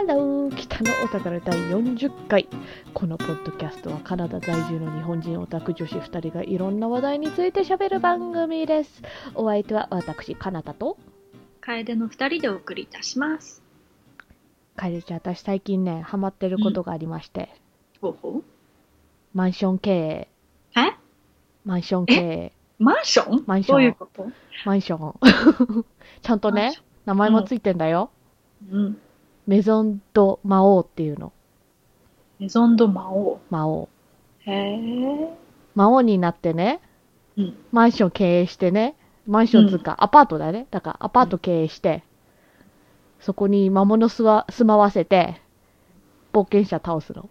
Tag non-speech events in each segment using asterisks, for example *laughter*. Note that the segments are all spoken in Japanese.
ハロー北のお宝第40回。このポッドキャストはカナダ在住の日本人オタク女子2人がいろんな話題について喋る番組です。お相手は私カナダと。楓の二人でお送りいたします。カエルちゃん私最近ねハマってることがありまして、ほうほマンション経営。うえ？マンション経営。マンション？マンション。どういうこと？マンション。*laughs* ちゃんとね名前もついてんだよ、うん。メゾンド魔王っていうのメゾンド魔王。魔王へえ。魔王になってねうん。マンション経営してね、マンションつうか、アパートだね。だからアパート経営して、そこに魔物すわ住まわせて、冒険者倒すの。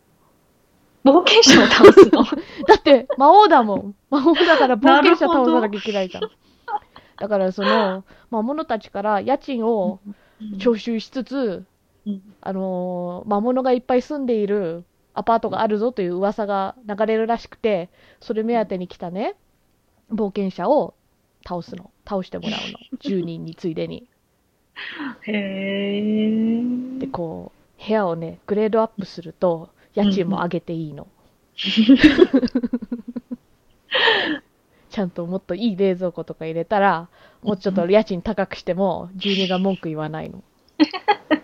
冒険者を倒すの？*laughs* だって、魔王だもん。魔王だから冒険者倒さなきゃいけないじゃん。だからその、魔物たちから家賃を徴収しつつ、うんあのー魔物がいっぱい住んでいるアパートがあるぞという噂が流れるらしくて、それ目当てに来たね、冒険者を倒すの。倒してもらうの。*laughs* 10人についでに。へえ。で、こう、部屋をね、グレードアップすると、家賃も上げていいの。*laughs* ちゃんともっといい冷蔵庫とか入れたら、もうちょっと家賃高くしても、住人が文句言わないの。*laughs*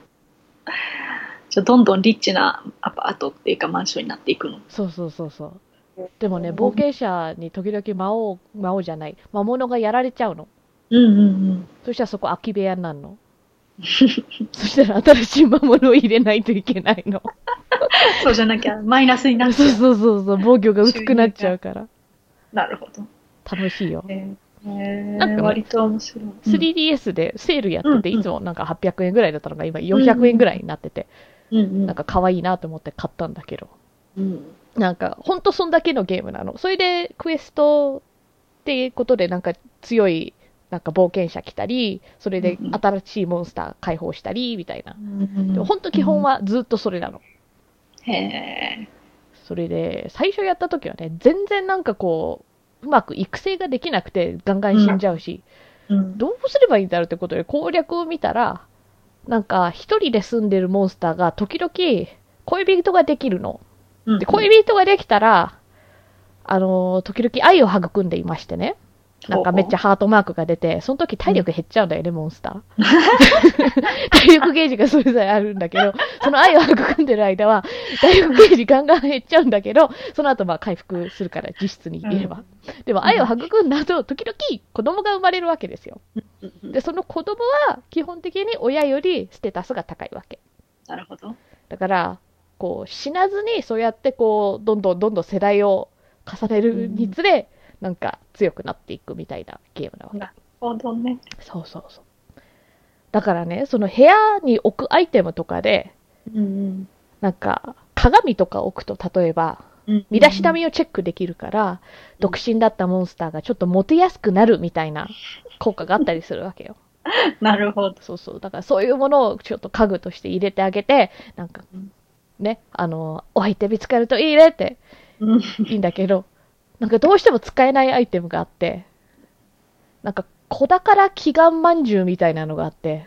じゃあどんどんリッチなアパートっていうかマンションになっていくの。そうそうそうそう。でもね、冒険者に時々魔王、魔王じゃない、魔物がやられちゃうの。うんうんうん。そしたらそこ空き部屋になるの。*laughs* そしたら新しい魔物を入れないといけないの。*laughs* そうじゃなきゃマイナスになっちそう。そうそうそう、防御が薄くなっちゃうから。なるほど。楽しいよ。へえ。なんかね割と面白い。3DS でセールやってて、うんいつもなんか800円ぐらいだったのが今400円ぐらいになってて、うんうん。なんか可愛いなと思って買ったんだけど、うん。なんかほんとそんだけのゲームなの。それでクエストっていうことでなんか強いなんか冒険者来たり、それでうん新しいモンスター解放したりみたいな。うんでもほんと基本はずっとそれなの。へえ。それで最初やった時はね、全然なんかこう、うまく育成ができなくてガンガン死んじゃうし、うん。どうすればいいんだろうってことで攻略を見たら、なんか一人で住んでるモンスターが時々恋人ができるの。うんで、恋人ができたら、あのー時々愛を育んでいましてね。なんかめっちゃハートマークが出て、その時体力減っちゃうんだよね、モンスター。体力ゲージがそれぞれあるんだけど、*laughs* その愛を育んでる間は、体力ゲージガンガン減っちゃうんだけど、その後まあ回復するから、実質にいれば。でも愛を育んだ後、時々子供が生まれるわけですよ。うんで、その子供は基本的に親よりステータスが高いわけ。なるほど。だから、こう、死なずにそうやってこう、どんどんどんどん世代を重ねるにつれ、なんか強くなっていくみたいなゲームなわけ。なるほどね。そうそうそう。だからね、その部屋に置くアイテムとかで、うんなんか、鏡とか置くと、例えば、うん。身だしなみをチェックできるから、独身だったモンスターがちょっとモテやすくなるみたいな効果があったりするわけよ。*laughs* なるほど。そうそう。だからそういうものをちょっと家具として入れてあげて、なんかうん、ね、あの、お相手見つかるといいねってうんいいんだけど、なんかどうしても使えないアイテムがあって、なんか小宝祈願まんじゅうみたいなのがあって、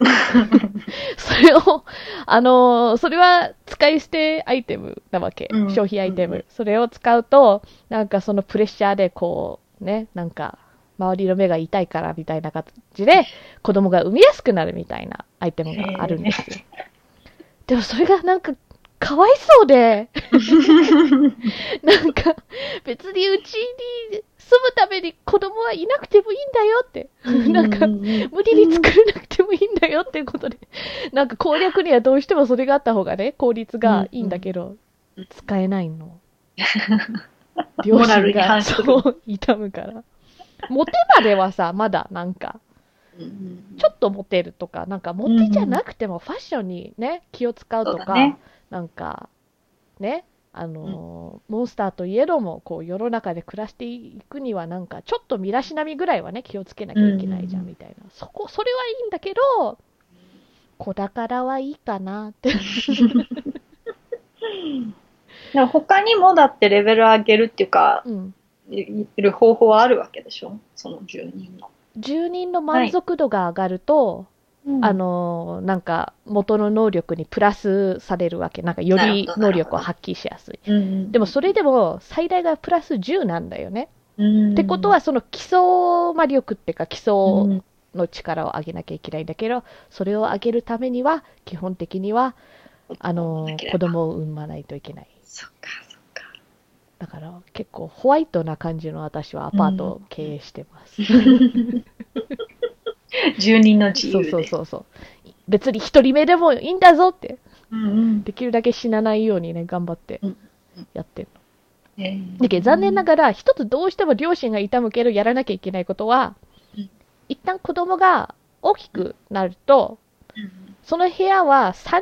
*laughs* それを、あのそれは使い捨てアイテムなわけう。ん消費アイテム。うんそれを使うと、なんかそのプレッシャーでこう、ね、なんか、周りの目が痛いからみたいな形で、子供が産みやすくなるみたいなアイテムがあるんですよ。でもそれがなんか、かわいそうで、*laughs* なんか、別にうちに住むために子供はいなくてもいいんだよって。なんか、無理に作らなくてもいいんだよっていうことで、*laughs* なんか攻略にはどうしてもそれがあった方がね、効率がいいんだけどうん、使えないの。*laughs* モラルにが、そう、痛むから。モテまではさ、まだなんか、ちょっとモテるとか、なんかモテじゃなくてもファッションにね、気を使うとか、なんか、ね、あのーモンスターといえども、こう、世の中で暮らしていくには、なんか、ちょっと身だしなみぐらいはね、気をつけなきゃいけないじゃん、うんみたいな。そこ、それはいいんだけど、子宝はいいかなって。*laughs* 他にもだってレベル上げるっていうか、うん。る方法はあるわけでしょ？その住人の。住人の満足度が上がると、うんあ、のーなんか元の能力にプラスされるわけ。なんかより能力を発揮しやすい。でもそれでも最大がプラス10なんだよね。うん、ってことはその基礎魔力っていうか基礎うん、の力を上げなきゃいけないんだけど、それを上げるためには基本的にはあのー子供を産まないといけない。そっかそっか。だから結構ホワイトな感じの私はアパートを経営してます。*laughs* *laughs* 住人の自由で。そうそうそうそう。別に一人目でもいいんだぞって。うんうん。できるだけ死なないようにね、頑張ってうんやってるえの。だけど残念ながら、一つどうしても両親が痛むけどやらなきゃいけないことはうん、一旦子供が大きくなると、その部屋は3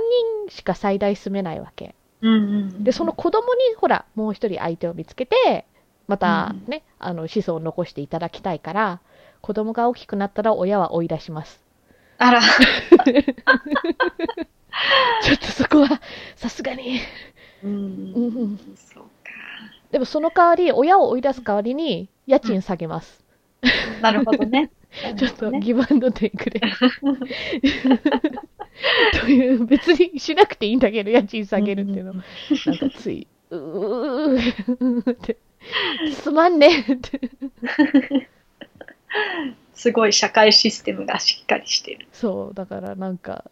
人しか最大住めないわけ。うんうん。で、その子供に、ほら、もう一人相手を見つけて、またね、あの、子孫を残していただきたいから、子供が大きくなったら親は追い出します。あら、*laughs* ちょっとそこは、さすがに。うんうんそうか。でもその代わり、親を追い出す代わりに、家賃下げます。なるほどね。*laughs* ちょっとね、ギブアンドテイクで。*laughs* という、別にしなくていいんだけど、家賃下げるっていうの。なんかつい、うーって、すまんねって。すごい社会システムがしっかりしてる。そう、だからなんか、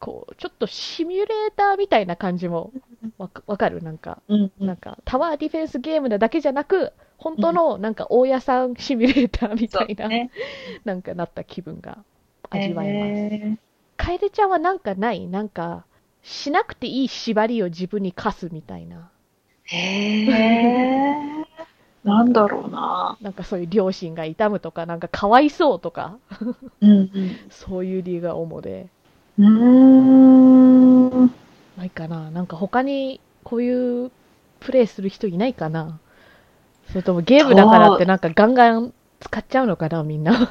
こう、ちょっとシミュレーターみたいな感じもわかる？なんか、うんなんか、タワーディフェンスゲームなだけじゃなく、本当のなんか大家さんシミュレーターみたいな、ね。なんかなった気分が味わえます。えカエルちゃんはなんかない？なんか、しなくていい縛りを自分に課すみたいな。ーへーなんだろうな。なんかそういう両親が痛むとか、なんかかわいそうとか、うんそういう理由が主で。うん。うーん。ないかななんか他にこういうプレイする人いないかなそれともゲームだからってなんかガンガン使っちゃうのかなみんな。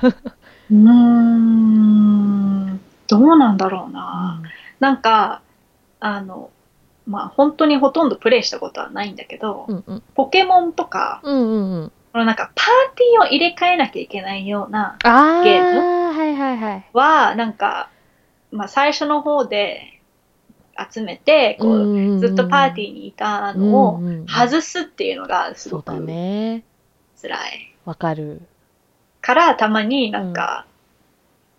うーん。どうなんだろうな。なんか、あの、まあ本当にほとんどプレイしたことはないんだけど、うんうん。ポケモンとか、うんうんうん。このなんかパーティーを入れ替えなきゃいけないようなゲーはいはいはい。は、なんか、まあ最初の方で集めて、こう、ずっとパーティーにいたのを外すっていうのがすごくね。辛い。わかる。から、たまになんか、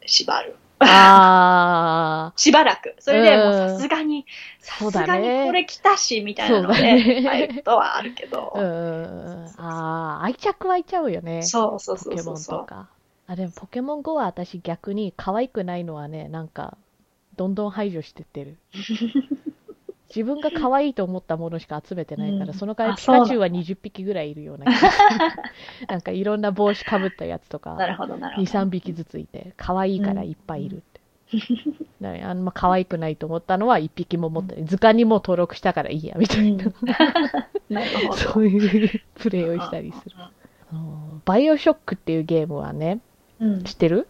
縛る。あしばらく。それでもううんさすがに、さすがにこれ来たし、みたいなのそうだねで、入ることはあるけどー。う。ん。あー、愛着湧いちゃうよね。そうそうポケモンそうそうそう。とか。あ、でもポケモン GO は私逆に可愛くないのはね、なんか、どんどん排除してってる。*laughs* 自分が可愛いと思ったものしか集めてないから、うんその代わりピカチュウは20匹ぐらいいるような。なんかいろんな帽子かぶったやつとなか、るほど、なるほ2、ど。3匹ずついて、可愛いからいっぱいいるって。だからあんま可愛くないと思ったのは1匹も持ってない。図鑑にも登録したからいいや、みたいな。*laughs* そういうプレイをしたりする。バイオショックっていうゲームはね、うん知ってる？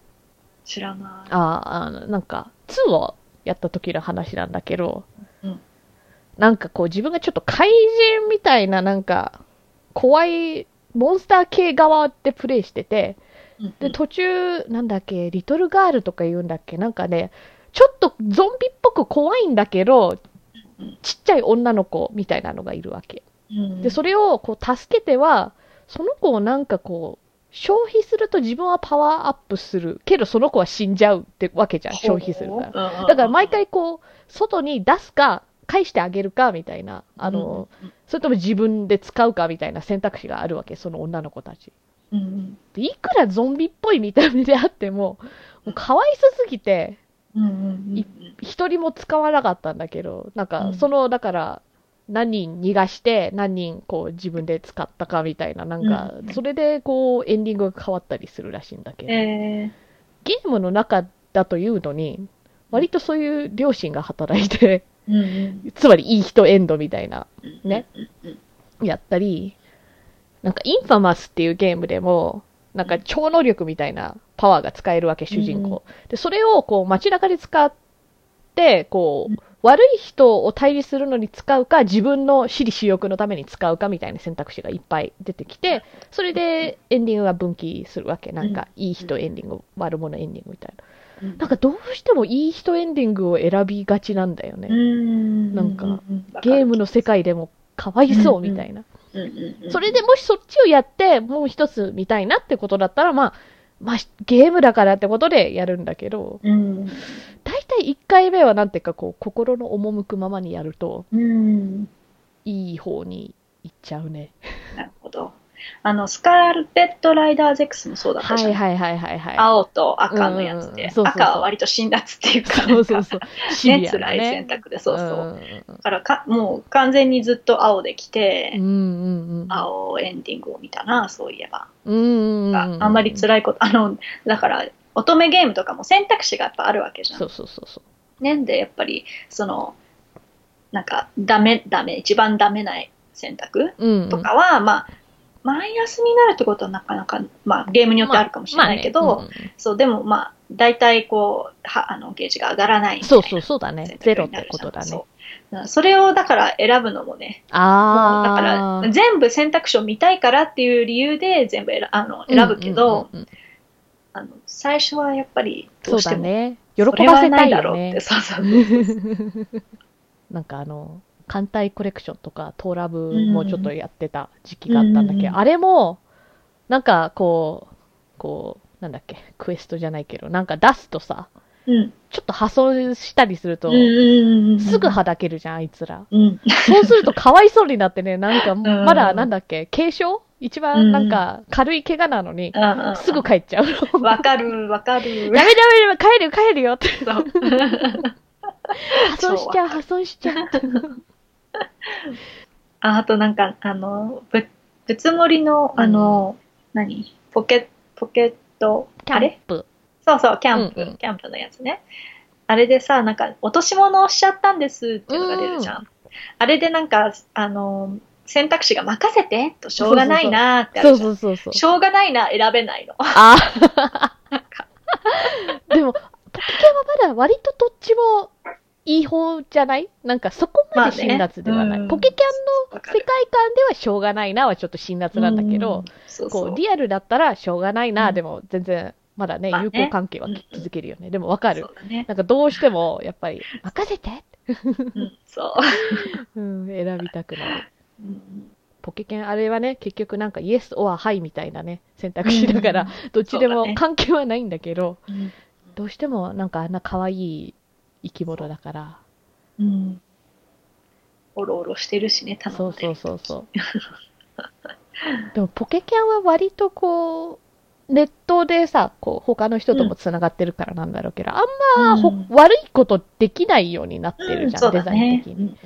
知らない。ああの、なんか、2をやった時の話なんだけど、うんなんかこう自分がちょっと怪人みたいななんか、怖いモンスター系側でプレイしてて、で、途中、なんだっけ、リトルガールとか言うんだっけ、なんかね、ちょっとゾンビっぽく怖いんだけどうん、ちっちゃい女の子みたいなのがいるわけ。うんで、それをこう助けては、その子をなんかこう、消費すると自分はパワーアップする。けどその子は死んじゃうってわけじゃん、消費するから。らだから毎回こう、外に出すか、返してあげるかみたいな、あの、、それとも自分で使うかみたいな選択肢があるわけ、その女の子たち。うんいくらゾンビっぽい見た目であっても、もうかわいそすぎて、一人も使わなかったんだけど、なんか、うん。その、だから、何人逃がして、何人こう自分で使ったかみたいな、なんかう、んそれでこうエンディングが変わったりするらしいんだけど、えゲームの中だというのに、割とそういう両親が働いて、ーうんうんつまりいい人エンドみたいな、ねやったり、なんか、インファマスっていうゲームでも、なんか超能力みたいなパワーが使えるわけ、主人公。で、それをこう街中で使って、こう、悪い人を対立するのに使うか、自分の私利私欲のために使うかみたいな選択肢がいっぱい出てきて、それでエンディングが分岐するわけ。なんか、いい人エンディング、悪者エンディングみたいな。うん。なんかどうしてもいい人エンディングを選びがちなんだよね。うん。なんかゲームの世界でもかわいそうみたいな。それでもしそっちをやって、もう一つ見たいなってことだったら、まあ、まあ、ゲームだからってことでやるんだけど、うん。大体1回目はなんていうかこう、心の赴くままにやると、うん。いい方に行っちゃうね。*laughs* あの、スカーレット・ライダーズ X もそうだったじゃん。はいはいはいはいはい。青と赤のやつで、うんうんそうそうそう赤は割と辛辣っていうか、そうそうそう。シね、辛い選択で、そうそう。んだからか、もう完全にずっと青で来て、うんうんうん。青エンディングを見たな、そういえば。うんうんうん。ああんまり辛いこと、あの、だから、乙女ゲームとかも選択肢がやっぱあるわけじゃんそ。うそうそうそう。ね、で、やっぱり、その、なんか、ダメ、ダメ、一番ダメな選択うんうん。とかは、まあ、マイナスになるってことはなかなか、まあ、ゲームによってあるかもしれないけど、まあまあねそう、でもまあ、大体こう、は、あの、ゲージが上がらないそうそうそうだねゼロってことだね。それをだから選ぶのもね、もうああ。だから全部選択肢を見たいからっていう理由で全部選あの選ぶけど、うんうんうんうんあの最初はやっぱりどそううしてもだね。喜ばせたいないだろうって、そうそう *laughs* なんかあの、艦隊コレクションとか、トーラブもちょっとやってた時期があったんだけど、うんあれも、なんかこう、こう、なんだっけ、クエストじゃないけど、なんか出すとさ、うん。ちょっと破損したりすると、すぐはだけるじゃん、あいつら。うん。そうするとかわいそうになってね、なんか、*laughs* んまだなんだっけ、軽傷一番なんか軽い怪我なのに、すぐ帰っちゃう。の。わかるわかる。ダメダメダメ、帰るよ帰るよって。*laughs* 破損しちゃう、破損しちゃう。*laughs* ああとなんかあのぶぶつもりのあの、何？ポケポケットキャンあれプ。そうそうキャンプ、うんうん。キャンプのやつね。あれでさなんか落とし物をしちゃったんですっていうのが出るじゃん、あれでなんかあの選択肢が任せてとしょうがないなーってあそうるじゃん。そうそうそう。しょうがないな選べないの。あ *laughs* でも、ポケはまだ割とどっちもいい方じゃない？なんかそこまで辛辣ではない。まあね。うんポケキャンの世界観ではしょうがないなはちょっと辛辣なんだけど、うんそうそう。こうリアルだったらしょうがないな、うんでも全然まだね、友好関係は続けるよね。でもわかる。ね、なんかどうしてもやっぱり任せて、うん、そう、*laughs* うん、選びたくなる。うん。ポケケンあれはね、結局なんかイエスオアハイみたいなね、選択肢だから、どっちでも関係はないんだけど、うん。どうしてもなんかあんな可愛い生き物だから、うんおろおろしてるしね、頼んでそうそうそうそう。*laughs* でもポケキャンは割とこう、ネットでさ、こう他の人ともつながってるからなんだろうけど、あんまほ、うん悪いことできないようになってるじゃん、そうデザイン的に。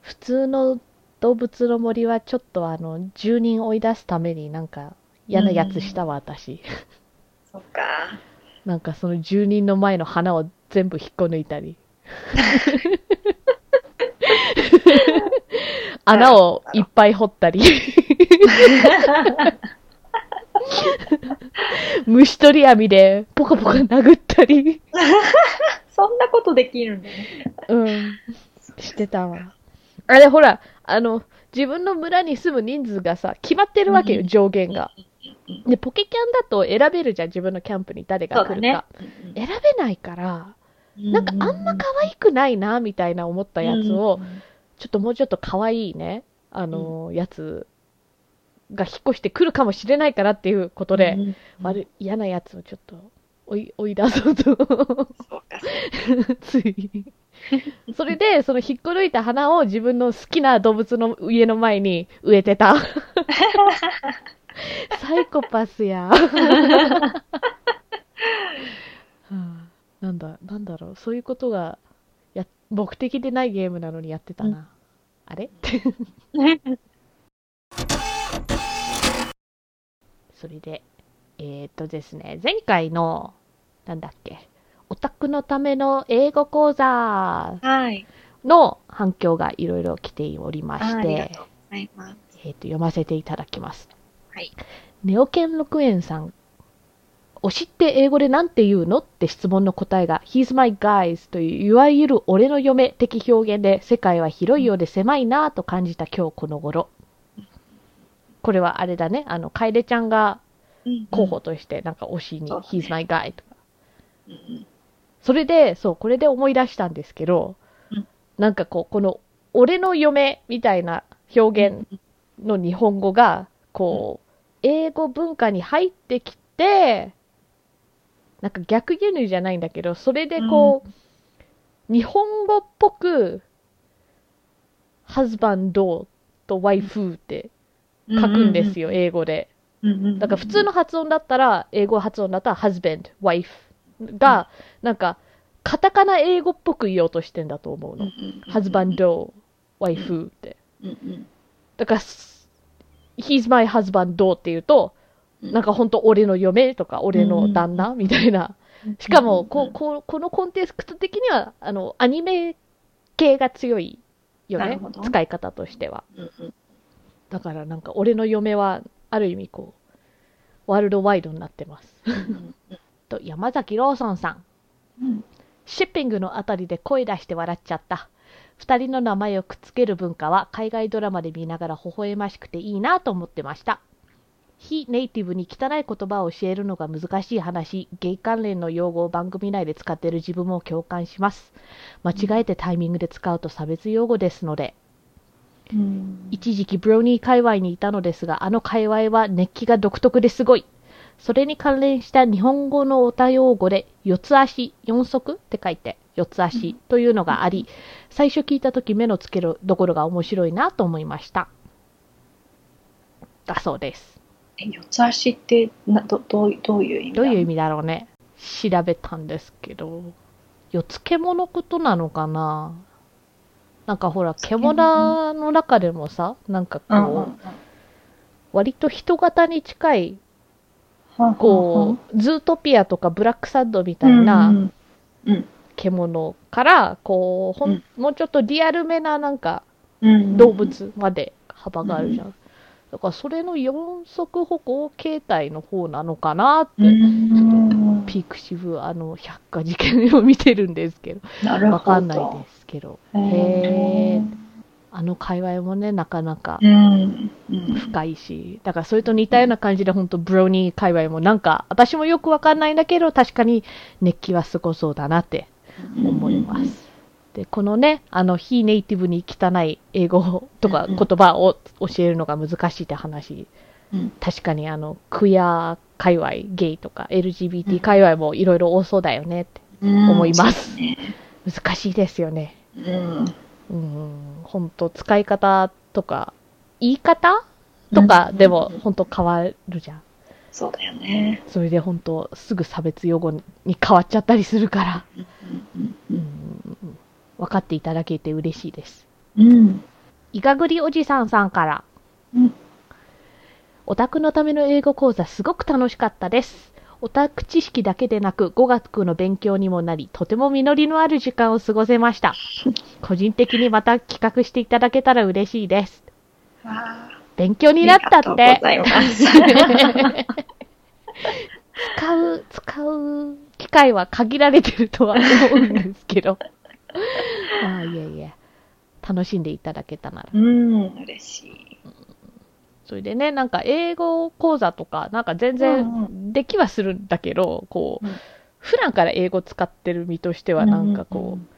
普通の動物の森はちょっとあの、住人追い出すためになんか嫌なやつしたわ、私。そっか。*laughs* なんかその住人の前の花を全部引っこ抜いたり。*laughs* 穴をいっぱい掘ったり。*laughs* 虫取り網でポカポカ殴ったり。*laughs* そんなことできるんだね。うん。してたわ。あれほら、あの、自分の村に住む人数がさ、決まってるわけよ、うん上限が。うんで、ポケキャンだと選べるじゃん、自分のキャンプに誰が来るか。。選べないから、なんかあんま可愛くないな、みたいな思ったやつを、ちょっともうちょっと可愛いね、あのーやつが引っ越してくるかもしれないからっていうことで、悪い嫌なやつをちょっと追い追い出そうと、*laughs* つい。それで、その引っこ抜いた花を自分の好きな動物の家の前に植えてた。*laughs* サイコパスや。*laughs* はあなんだ、なんだろう、そういうことがや目的でないゲームなのにやってたな。うんあれ？*laughs* それで、えーっとですね、前回の、なんだっけ、オタクのための英語講座はい。の反響がいろいろ来ておりましてと、うござい。えーっと読ませていただきます。はい。ネオケン6円さん推しって英語でなんて言うの？って質問の答えが He's my guys といういわゆる俺の嫁的表現で世界は広いようで狭いなぁと感じた今日この頃。これはあれだね、あの、楓ちゃんが候補としてなんか推しに He's my guy とか。それで、そう、これで思い出したんですけど、うん。なんかこう、この俺の嫁みたいな表現の日本語が、こう、英語文化に入ってきて、なんか逆輸入じゃないんだけど、それでこう、日本語っぽく、ハズバンドとワイフって書くんですよ、英語で。うんうんうんだから普通の発音だったら、英語発音だったら husband, wife が、なんか、カタカナ英語っぽく言おうとしてんだと思うの。husband, wife って。うんうんだから、he's my husband って言うと、うんなんか本当俺の嫁とか俺の旦那みたいな。しかも、こう、こう、このコンテクスト的には、あの、アニメ系が強いよね。使い方としては。うんうんだからなんか俺の嫁は、ある意味こう、ワールドワイドになってます。うん *laughs* と、山崎ローソンさん。うんシッピングのあたりで声出して笑っちゃった。二人の名前をくっつける文化は海外ドラマで見ながら微笑ましくていいなと思ってました。非ネイティブに汚い言葉を教えるのが難しい話、ゲイ関連の用語を番組内で使っている自分も共感します。間違えてタイミングで使うと差別用語ですので。うん一時期ブロニー界隈にいたのですが、あの界隈は熱気が独特ですごい。それに関連した日本語のお多用語で、四つ足、四足って書いて、四つ足というのがあり、最初聞いた時目のつけるどころが面白いなと思いました。だそうです。え四つ足ってなどどうどういう意味味どういう意味だろうね。調べたんですけど、四つ獣のことなのかな？なんかほら、獣？の中でもさ、なんかこう、うんうんうん。割と人型に近いこう、ズートピアとかブラックサッドみたいうんな獣から、こう、ほんうん。もうちょっとリアルめななんかうん。動物まで幅があるじゃん。だからそれの四足歩行形態の方なのかなって、うん。ピークシブあの百科事件を見てるんですけど、わかんないですけど、へあの界隈もね、なかなか深いし、だからそれと似たような感じで、本当ブロニー界隈もなんか、私もよくわかんないんだけど、確かに熱気はすごそうだなって思います。で、このね、あの、非ネイティブに汚い英語とかうん。言葉を教えるのが難しいって話、うん。確かにあの、クイア界隈、ゲイとか LGBT 界隈もいろいろ多そうだよねって、うん。思います。そうだね。難しいですよね。うん。うん、本当使い方とか、言い方とかでもうん本当変わるじゃん。そうだよね。それで本当すぐ差別用語に変わっちゃったりするから、うん。うん、分かっていただけて嬉しいです。うんうんいがぐりおじさんさんから、うんオタクのための英語講座すごく楽しかったです。オタク知識だけでなく語学の勉強にもなり、とても実りのある時間を過ごせました。*laughs* 個人的にまた企画していただけたら嬉しいです。あ勉強ーになったって。*laughs* 使う、使う機会は限られてるとは思うんですけど。*laughs* ああ、いえいえ。楽しんでいただけたなら。うん嬉しい。それでね、なんか英語講座とか、なんか全うんう然できはするんだけど、こううん、普段から英語使ってる身としては、なんかこうん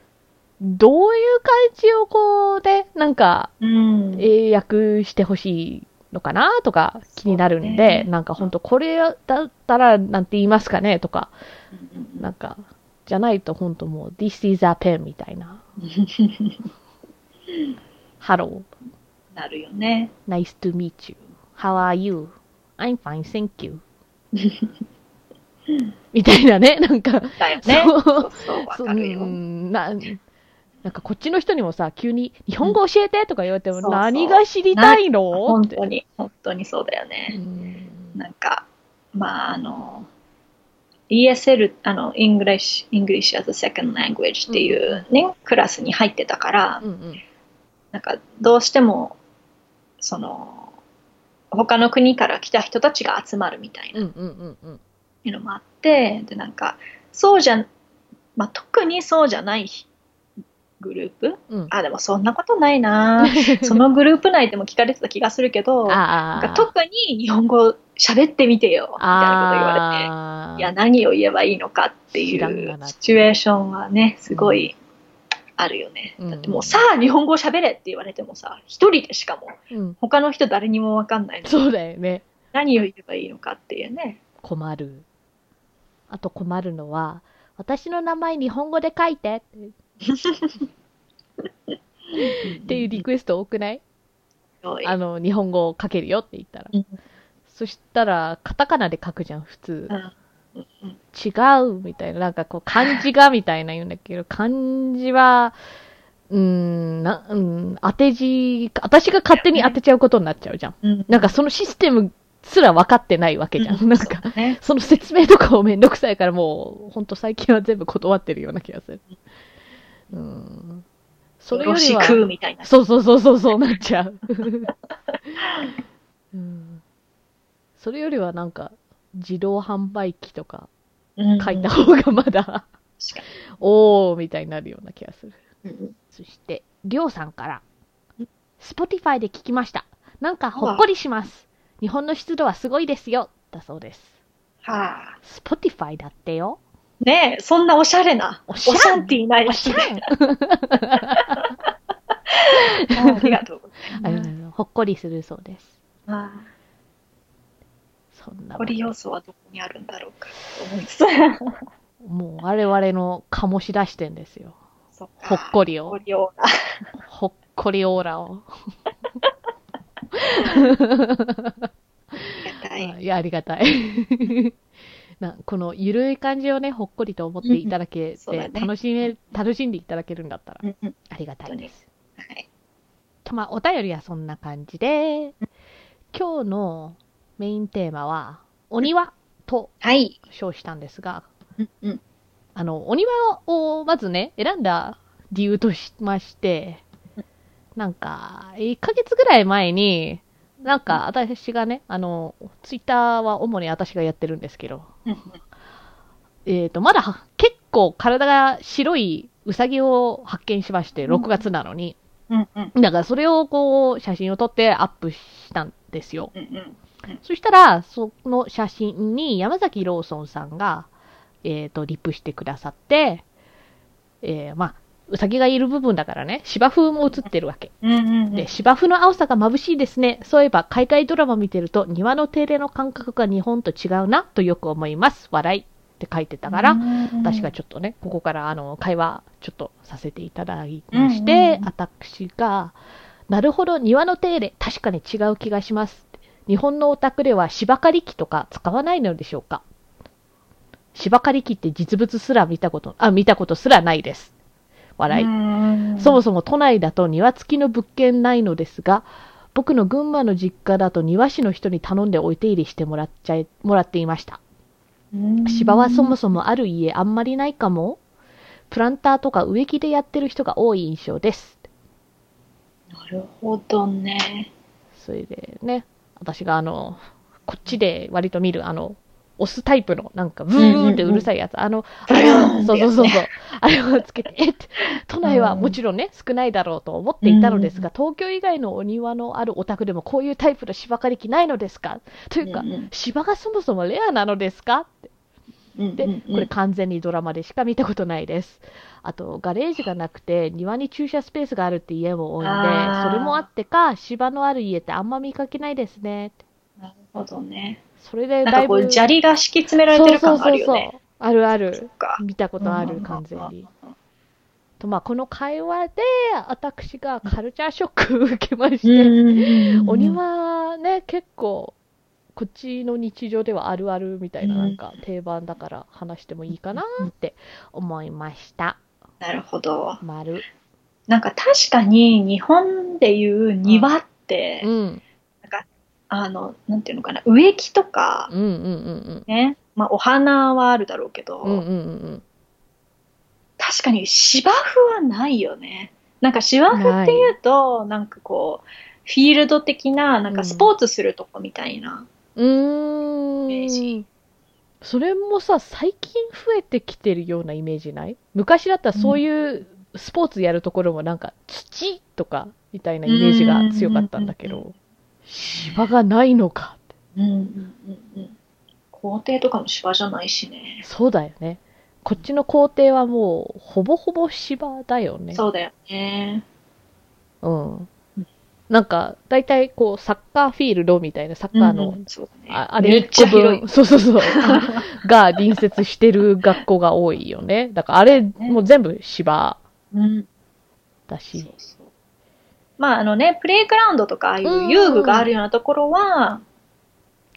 う、どういう感じをこうね、なんかうん。英訳してほしいのかなとか気になるんで、ね。なんか本当これだったらなんて言いますかねとか、うん。なんか、じゃないと本当もう、This is a pen みたいな。*laughs* Hello, なるよね。Nice to meet you. How are you? I'm fine, thank you. *laughs* みたいなね、なんか、だよね。そう。そうそうわそうかるよ。うんななんかこっちの人にもさ、急に日本語教えてとか言われても、そうそう何が知りたいの？本当に本当にそうだようねん。なんかまああの ESL あの English English as a second language っていうね、クラスに入ってたから、うんうん。なんかどうしてもその他の国から来た人たちが集まるみたいなうんうんうんうん。いうのもあって、で、なんか、そうじゃ、まあ、特にそうじゃないグループうん。あ、でもそんなことないな *laughs* そのグループ内でも聞かれてた気がするけど、特に日本語喋ってみてよ、みたいなこと言われて。いや、何を言えばいいのかっていうシチュエーションはね、すごいあるよね。うんだってもうさあ日本語喋れって言われてもさ、一人でしかも、うん。他の人誰にもわかんないのにそうだよね。何を言えばいいのかっていうね。困る。あと困るのは、私の名前日本語で書いてって *laughs* っていうリクエスト多くないあの、日本語を書けるよって言ったらうん。そしたら、カタカナで書くじゃん、普通違うみたいな、なんかこう、漢字がみたいな言うんだけど、漢字は、うーん、な、うん、当て字、私が勝手に当てちゃうことになっちゃうじゃん。うんなんかそのシステムすら分かってないわけじゃん。うんなんか、ね、その説明とかもめんどくさいからもう、ほんと最近は全部断ってるような気がする。うん。それよりは、よろしくみたいな。そうそうそうそう、そうなっちゃう。うん。それよりはなんか、自動販売機とかうん書いた方がまだ、おーみたいになるような気がする。んそして、りょうさんから、Spotify で聞きました。なんかほっこりします。日本の湿度はすごいですよ。だそうです。はあ。Spotify だってよ。ねえ、そんなおしゃれな、おおしゃんティーなやつ *laughs* ありがとうございます。ほっこりするそうです。あそんなり要素はどこにあるんだろうかと思いつつ。もう我々の醸し出してんですよ。ほっこりを。ほっこりオーラ。ほっこりオーラを。ありがたい。いや、ありがたい。なこのゆるい感じをね、ほっこりと思っていただけて、楽しめ、楽しんでいただけるんだったら、うんうんありがたいです。はい。と、まあ、お便りはそんな感じで、今日のメインテーマは、お庭とはい。称したんですが、うんうん。あの、お庭をまずね、選んだ理由としまして、なんか、1ヶ月ぐらい前に、なんか、私がね、あの、ツイッターは主に私がやってるんですけど、うんえっ、と、まだは結構体が白いウサギを発見しまして、うん6月なのに。うんうん。だからそれをこう、写真を撮ってアップしたんですよ。うんうん。そしたら、その写真に山崎ローソンさんが、えっ、と、リプしてくださって、えー、まあ、うさぎがいる部分だからね、芝生も映ってるわけ。で、芝生の青さが眩しいですね。そういえば、海外ドラマ見てると、庭の手入れの感覚が日本と違うな、とよく思います。笑い。って書いてたから、私がちょっとね、ここからあの会話ちょっとさせていただきまして、私が、なるほど、庭の手入れ、確かに違う気がします。日本のお宅では芝刈り機とか使わないのでしょうか？芝刈り機って実物すら見たこと、あ、見たことすらないです。笑い。いそもそも都内だと庭付きの物件ないのですが、僕の群馬の実家だと庭師の人に頼んでおいて入れしてもらっちゃい、もらっていました。芝はそもそもある家あんまりないかもプランターとか植木でやってる人が多い印象です。なるほどね。それでね、私があの、こっちで割と見るあの、押すタイプのなんかブーンってうるさいやつ、あの、あれを、ブーンってやつね。そうそうそうそう、あれをつけて、えっ？て、都内はもちろんね、少ないだろうと思っていたのですが、東京以外のお庭のあるお宅でもこういうタイプの芝刈り機ないのですかというか、うんうん。芝がそもそもレアなのですかってで、これ完全にドラマでしか見たことないです。あと、ガレージがなくて、庭に駐車スペースがあるって家も多いんで、それもあってか、芝のある家ってあんま見かけないですね。なるほどね。それでだいぶ。砂利が敷き詰められてる感があるよね。そうそうそうそう。あるあそる。見たことある、完全に。と、まあ、この会話で、私がカルチャーショックを受けまして、お庭ね、結構、こっちの日常ではあるあるみたいな、うんなんか定番だから話してもいいかなって思いました。なるほど。丸。なんか確かに日本でいう庭って、うん。あの、なんていうのかな、植木とかうんうんうんね、まあお花はあるだろうけど、うん。うんうんうん確かに芝生はないよね。なんか芝生っていうと、なんかこう、フィールド的な、なんかスポーツするとこみたいな。うーん。それもさ、最近増えてきてるようなイメージない？昔だったらそういうスポーツやるところもなんか土とかみたいなイメージが強かったんだけど、芝がないのかって。うんうんうんうん。校庭とかも芝じゃないしね。そうだよね。こっちの校庭はもう、ほぼほぼ芝だよね。そうだよね。うん。なんか、だいたいこう、サッカーフィールドみたいな、サッカーの、うんうんそうだねああめれっちゃ広い。そうそうそう。*laughs* が隣接してる学校が多いよね。だからあれ、もう全部芝うん。だしそう。そう。まああのね、プレイグラウンドとか、ああいう遊具があるようなところは、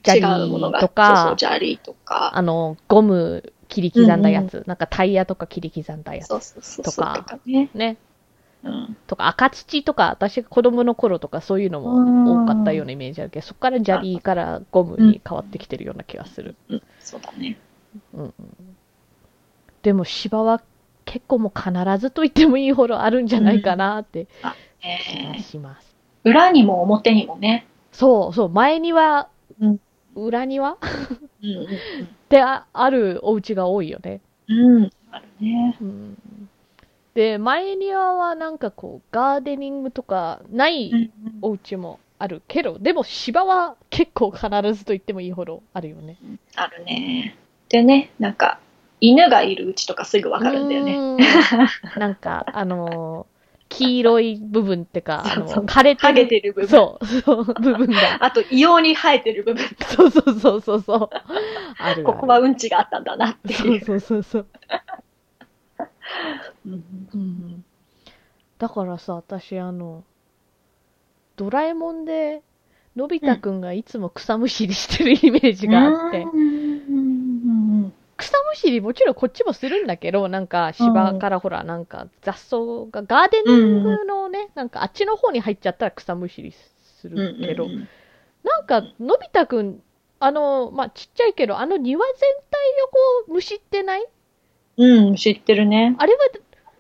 違うものが、とかそうそう、砂利とか、あの、ゴム切り刻んだやつ、なんかタイヤとか切り刻んだやつそうそうそうとかそうとかね。ね。うん。とか赤土とか、私が子供の頃とかそういうのも多かったようなイメージあるけど、そこから砂利からゴムに変わってきてるような気がする。うん、そうだね。うんうん、でも芝は結構もう必ずと言ってもいいほどあるんじゃないかなって気がえします。ー裏にも表にもね。そうそう、前庭、うん裏庭？うんうん *laughs* でああるお家が多いよね。うん。うん。あるね。うん、で、前庭はなんかこう、ガーデニングとかないお家もあるけど、でも芝は結構必ずと言ってもいいほどあるよね。あるね。でね、なんか、犬がいるうちとかすぐわかるんだよね。*laughs* なんか、あのー黄色い部分ってか、あ *laughs* のそうそう枯れてる。てる部分。そう、そう、部分が。*laughs* あと、異様に生えてる部分。そうそうそうそうそう。ある。ここはうんちがあったんだなってそいうう。そうそうそう。うんうん。だからさ、私あの、ドラえもんで、のび太くんがいつも草むしりしてるイメージがあって、うんうん草むしりもちろんこっちもするんだけど、なんか芝からほら、なんか雑草が、ガーデニングのね、なんかあっちの方に入っちゃったら草むしりすうんうんるけど、うん。なんか、のび太くん、あの、まあ、ちっちゃいけど、あの庭全体をこう、むしってないうん、知ってるね。あれは、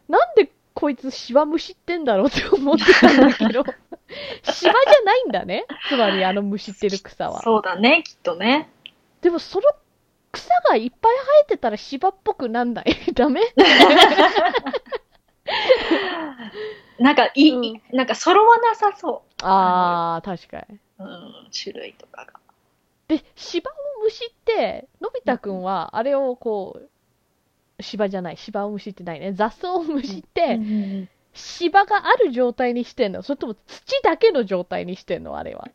なんでこいつ芝むしってんだろうって思ってたんだけど、*laughs* 芝じゃないんだね。つまりあのむしってる草は。そうだね、きっとね。でもその草がいっぱい生えてたら芝っぽくなんない *laughs* ダメ？*laughs* なんか、い、うんなんか揃わなさそあー、確かに。う。うん、種類とかが。で、芝をむしって、のび太くんはあれをこう、芝じゃない、芝をむしってないね。雑草をむしって、うん芝がある状態にしてんのそれとも土だけの状態にしてんのあれは。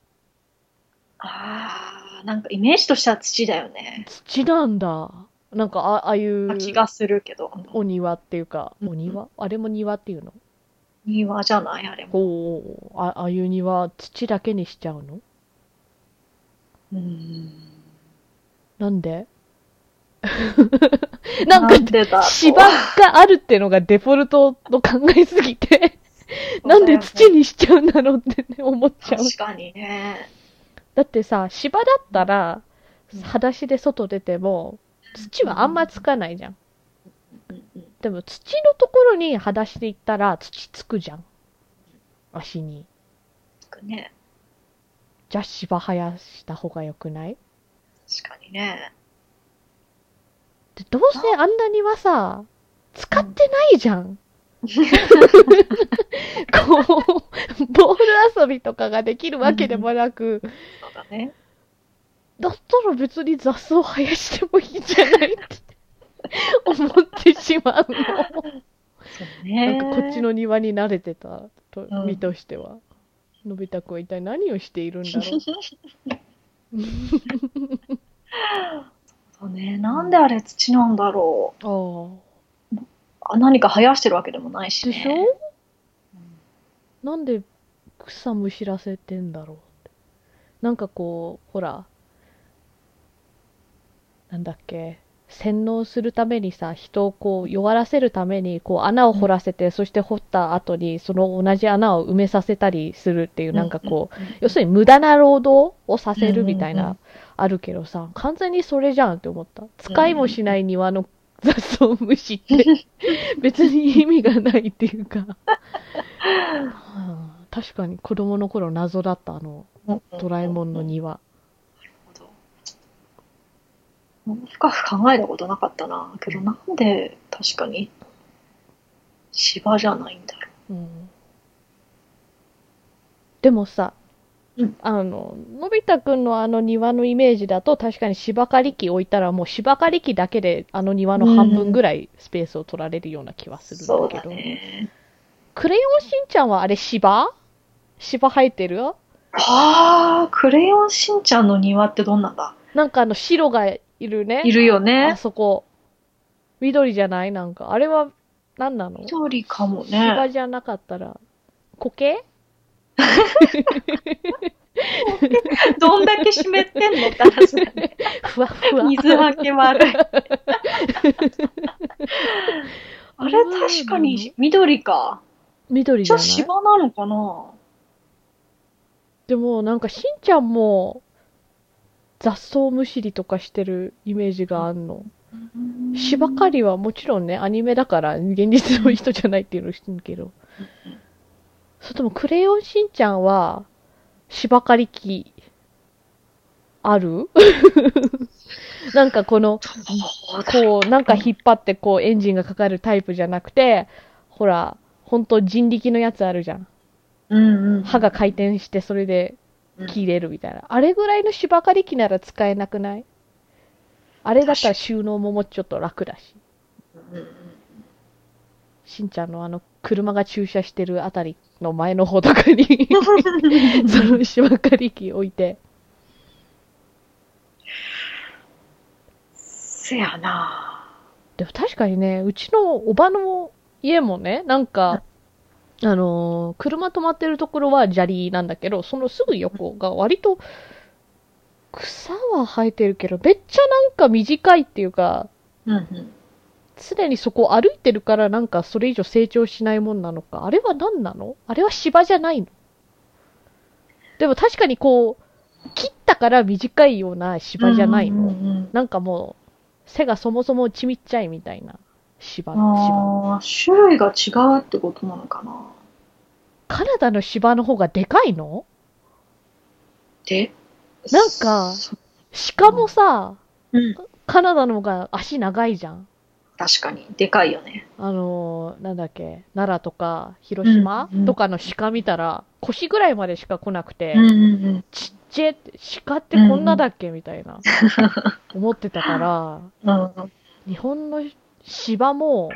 ああ、なんかイメージとしては土だよね。土なんだ。なんかあああいう気がするけど。お庭っていうか、うんお庭？あれも庭っていうの？庭じゃないあれも。こう、あああいう庭土だけにしちゃうの？うん。なんで？*laughs* なんか、芝があるってのがデフォルトの考えすぎて、なんで土にしちゃうんだろうって、ね、思っちゃう。確かにね。だってさ、芝だったらうん、裸足で外出ても、土はあんまつかないじゃんでも土のところに裸足で行ったら土つくじゃん。足に。つくね。じゃあ芝生やした方がよくない？確かにね。でどうせあんなにはさ、使ってないじゃん。*laughs* こう、ボール遊びとかができるわけでもなく、そうだね。だったら別に雑草生やしてもいいんじゃないって思ってしまうの。そうね。なんかこっちの庭に慣れてたとうん身としては。のび太くんは一体何をしているんだろう。*laughs* そうね。なんであれ土なんだろ。う。あ何か生やしてるわけでもないしね。でしょ？うんなんで草むしらせてんだろう。なんかこう、ほら、なんだっけ、洗脳するためにさ、人をこう弱らせるためにこう穴を掘らせて、そして掘った後にその同じ穴を埋めさせたりするっていう、なんかこう、要するに無駄な労働をさせるみたいうんうんうな、あるけどさ、完全にそれじゃんって思った。使いもしない庭の *laughs* 雑草むしって、*laughs* 別に意味がないっていうか。は *laughs* あ確かに子供の頃謎だったあのうんドラえもんの庭。深く考えたことなかったな。けどなんで確かに芝じゃないんだろうん。でもさ、うんあの、のび太くんのあの庭のイメージだと確かに芝刈り機置いたらもう芝刈り機だけであの庭の半分ぐらいスペースを取られるような気はう。するんだだけど。ね。クレヨンしんちゃんはあれ芝？芝生えてる？ああ、クレヨンしんちゃんの庭ってどんなんだ？なんかあの白がいるね。いるよあね。そこ。緑じゃない？なんか。あれは何なの？緑かもね。芝じゃなかったら、苔？どんだけ湿ってんのって話だね。*laughs* ふわふわ。水はけ悪い。*laughs* あれ確かに緑か。じゃあ緑じゃない？芝なのかなでもなんかしんちゃんも雑草むしりとかしてるイメージがあんの。芝刈りはもちろんね、アニメだから現実の人じゃないっていうのを知ってるけど。それともクレヨンしんちゃんは芝刈り機ある？*laughs* なんかこの、こう、なんか引っ張ってこうエンジンがかかるタイプじゃなくて、ほら、ほんと人力のやつあるじゃん。うんうん。刃が回転してそれで切れるみたいな。あれぐらいの芝刈り機なら使えなくない？あれだったら収納ももうちょっと楽だし。うんうんしんちゃんのあの、車が駐車してるあたりの前の方とかに *laughs* その芝刈り機置いて。せやなでも確かにね、うちのおばの家もね、なんか、あのー車止まってるところは砂利なんだけど、そのすぐ横が割と草は生えてるけど、めっちゃなんか短いっていうか、うんうん。常にそこを歩いてるからなんかそれ以上成長しないもんなのか。あれは何なの？あれは芝じゃないの？でも確かにこう、切ったから短いような芝じゃないの、うんうんうん。なんかもう、背がそもそもちみっちゃいみたいな芝、芝。ああ、種類が違うってことなのかな？カナダの芝の方がでかいの？で、なんかそ鹿もさ、うん。カナダの方が足長いじゃん。確かに、でかいよね。あのーなんだっけ、奈良とか広島うんうんとかの鹿見たら、腰ぐらいまでしか来なくて、うんうんちっちゃい鹿ってこんなだっけ？みたいな、思ってたから、うん。うん。日本の芝も、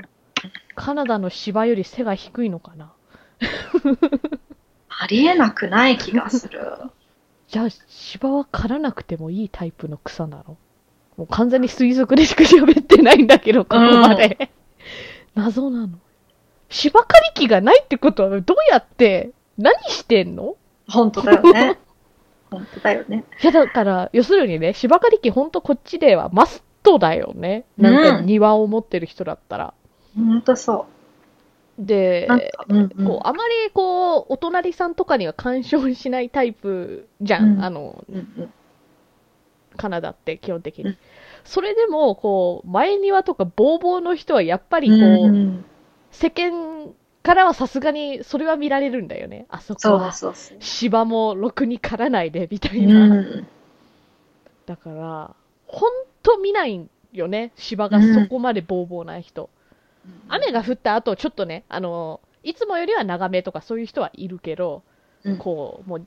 カナダの芝より背が低いのかな？*laughs* ありえなくない気がする。じゃあ、芝は刈らなくてもいいタイプの草なの？もう完全に推測でしか喋ってないんだけど、ここまで。*laughs* 謎なの。芝刈り機がないってことは、どうやって、何してんの？本当だよね。本当だよね。いや、だから、要するにね、芝刈り機ほんとこっちではマストだよね。なんかうん庭を持ってる人だったら。本当そでう。なんか、うんうん。こう、あまりこう、お隣さんとかには干渉しないタイプじゃん。うんあの、うんうんカナダって基本的に。うんそれでも、こう、前庭とかボーボーの人はやっぱりこう、うん世間からはさすがにそれは見られるんだよね。あそこそうはそうそう。芝もろくに刈らないで、みたいうな。ん。だから、ほんと見ないよね。芝がそこまでボーボーな人。雨が降った後、ちょっとね、あの、いつもよりは長めとかそういう人はいるけど、うんこう、もう、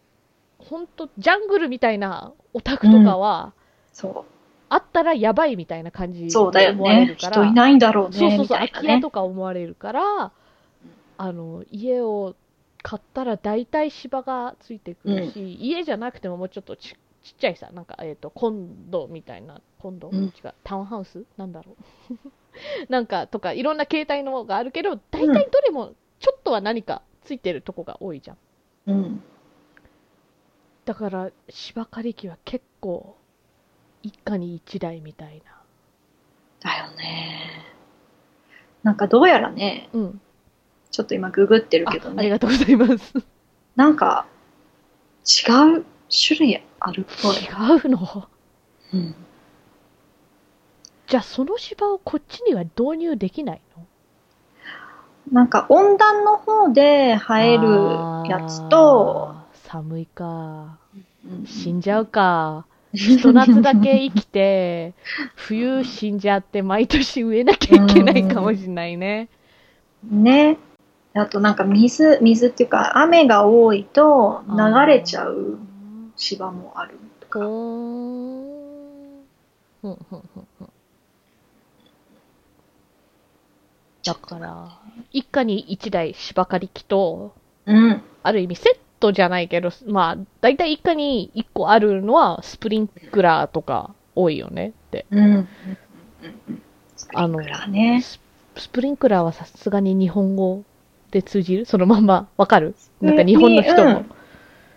ほんと、ジャングルみたいなオタクとかは、そあったらやばいみたいな感じう。にそうだよ思われねる。から、人いないんだろうね。そうそうそう。空き家とか思われるから、あの、家を買ったら大体芝がついてくるし、家じゃなくてももうちょっとちちっちゃいさ、なんか、えっ、と、コンドみたいな、コンド、うん違う、タウンハウス？なんだろう。*laughs* なんか、とか、いろんな形態のがあるけど、大体どれもちょっとは何かついてるとこが多いじゃん。うん。だから、芝刈り機は結構、一家に一台みたいな。だよね。なんかどうやらね、うん。ちょっと今ググってるあけどね、ありがとうございます。なんか違う種類あるっぽい。違うの？うん。じゃあその芝をこっちには導入できないの？なんか温暖の方で生えるやつと、あー寒いかうん死んじゃうかひと夏だけ生きて、*laughs* 冬死んじゃって毎年植えなきゃいけないかもしれないね。ね。あとなんか水、水っていうか雨が多いと流れちゃう芝もあるとか。ふんふんふんふんだから、一家に一台芝刈り機と、うん。ある意味セットじゃないけど、まあ、だいたい一家に一個あるのはスプリンクラーとか多いよねって。うん。うん。スプあのリンクラーね。ススプリンクラーはさすがに日本語で通じる？そのまんまわかる？なんか日本の人も。うん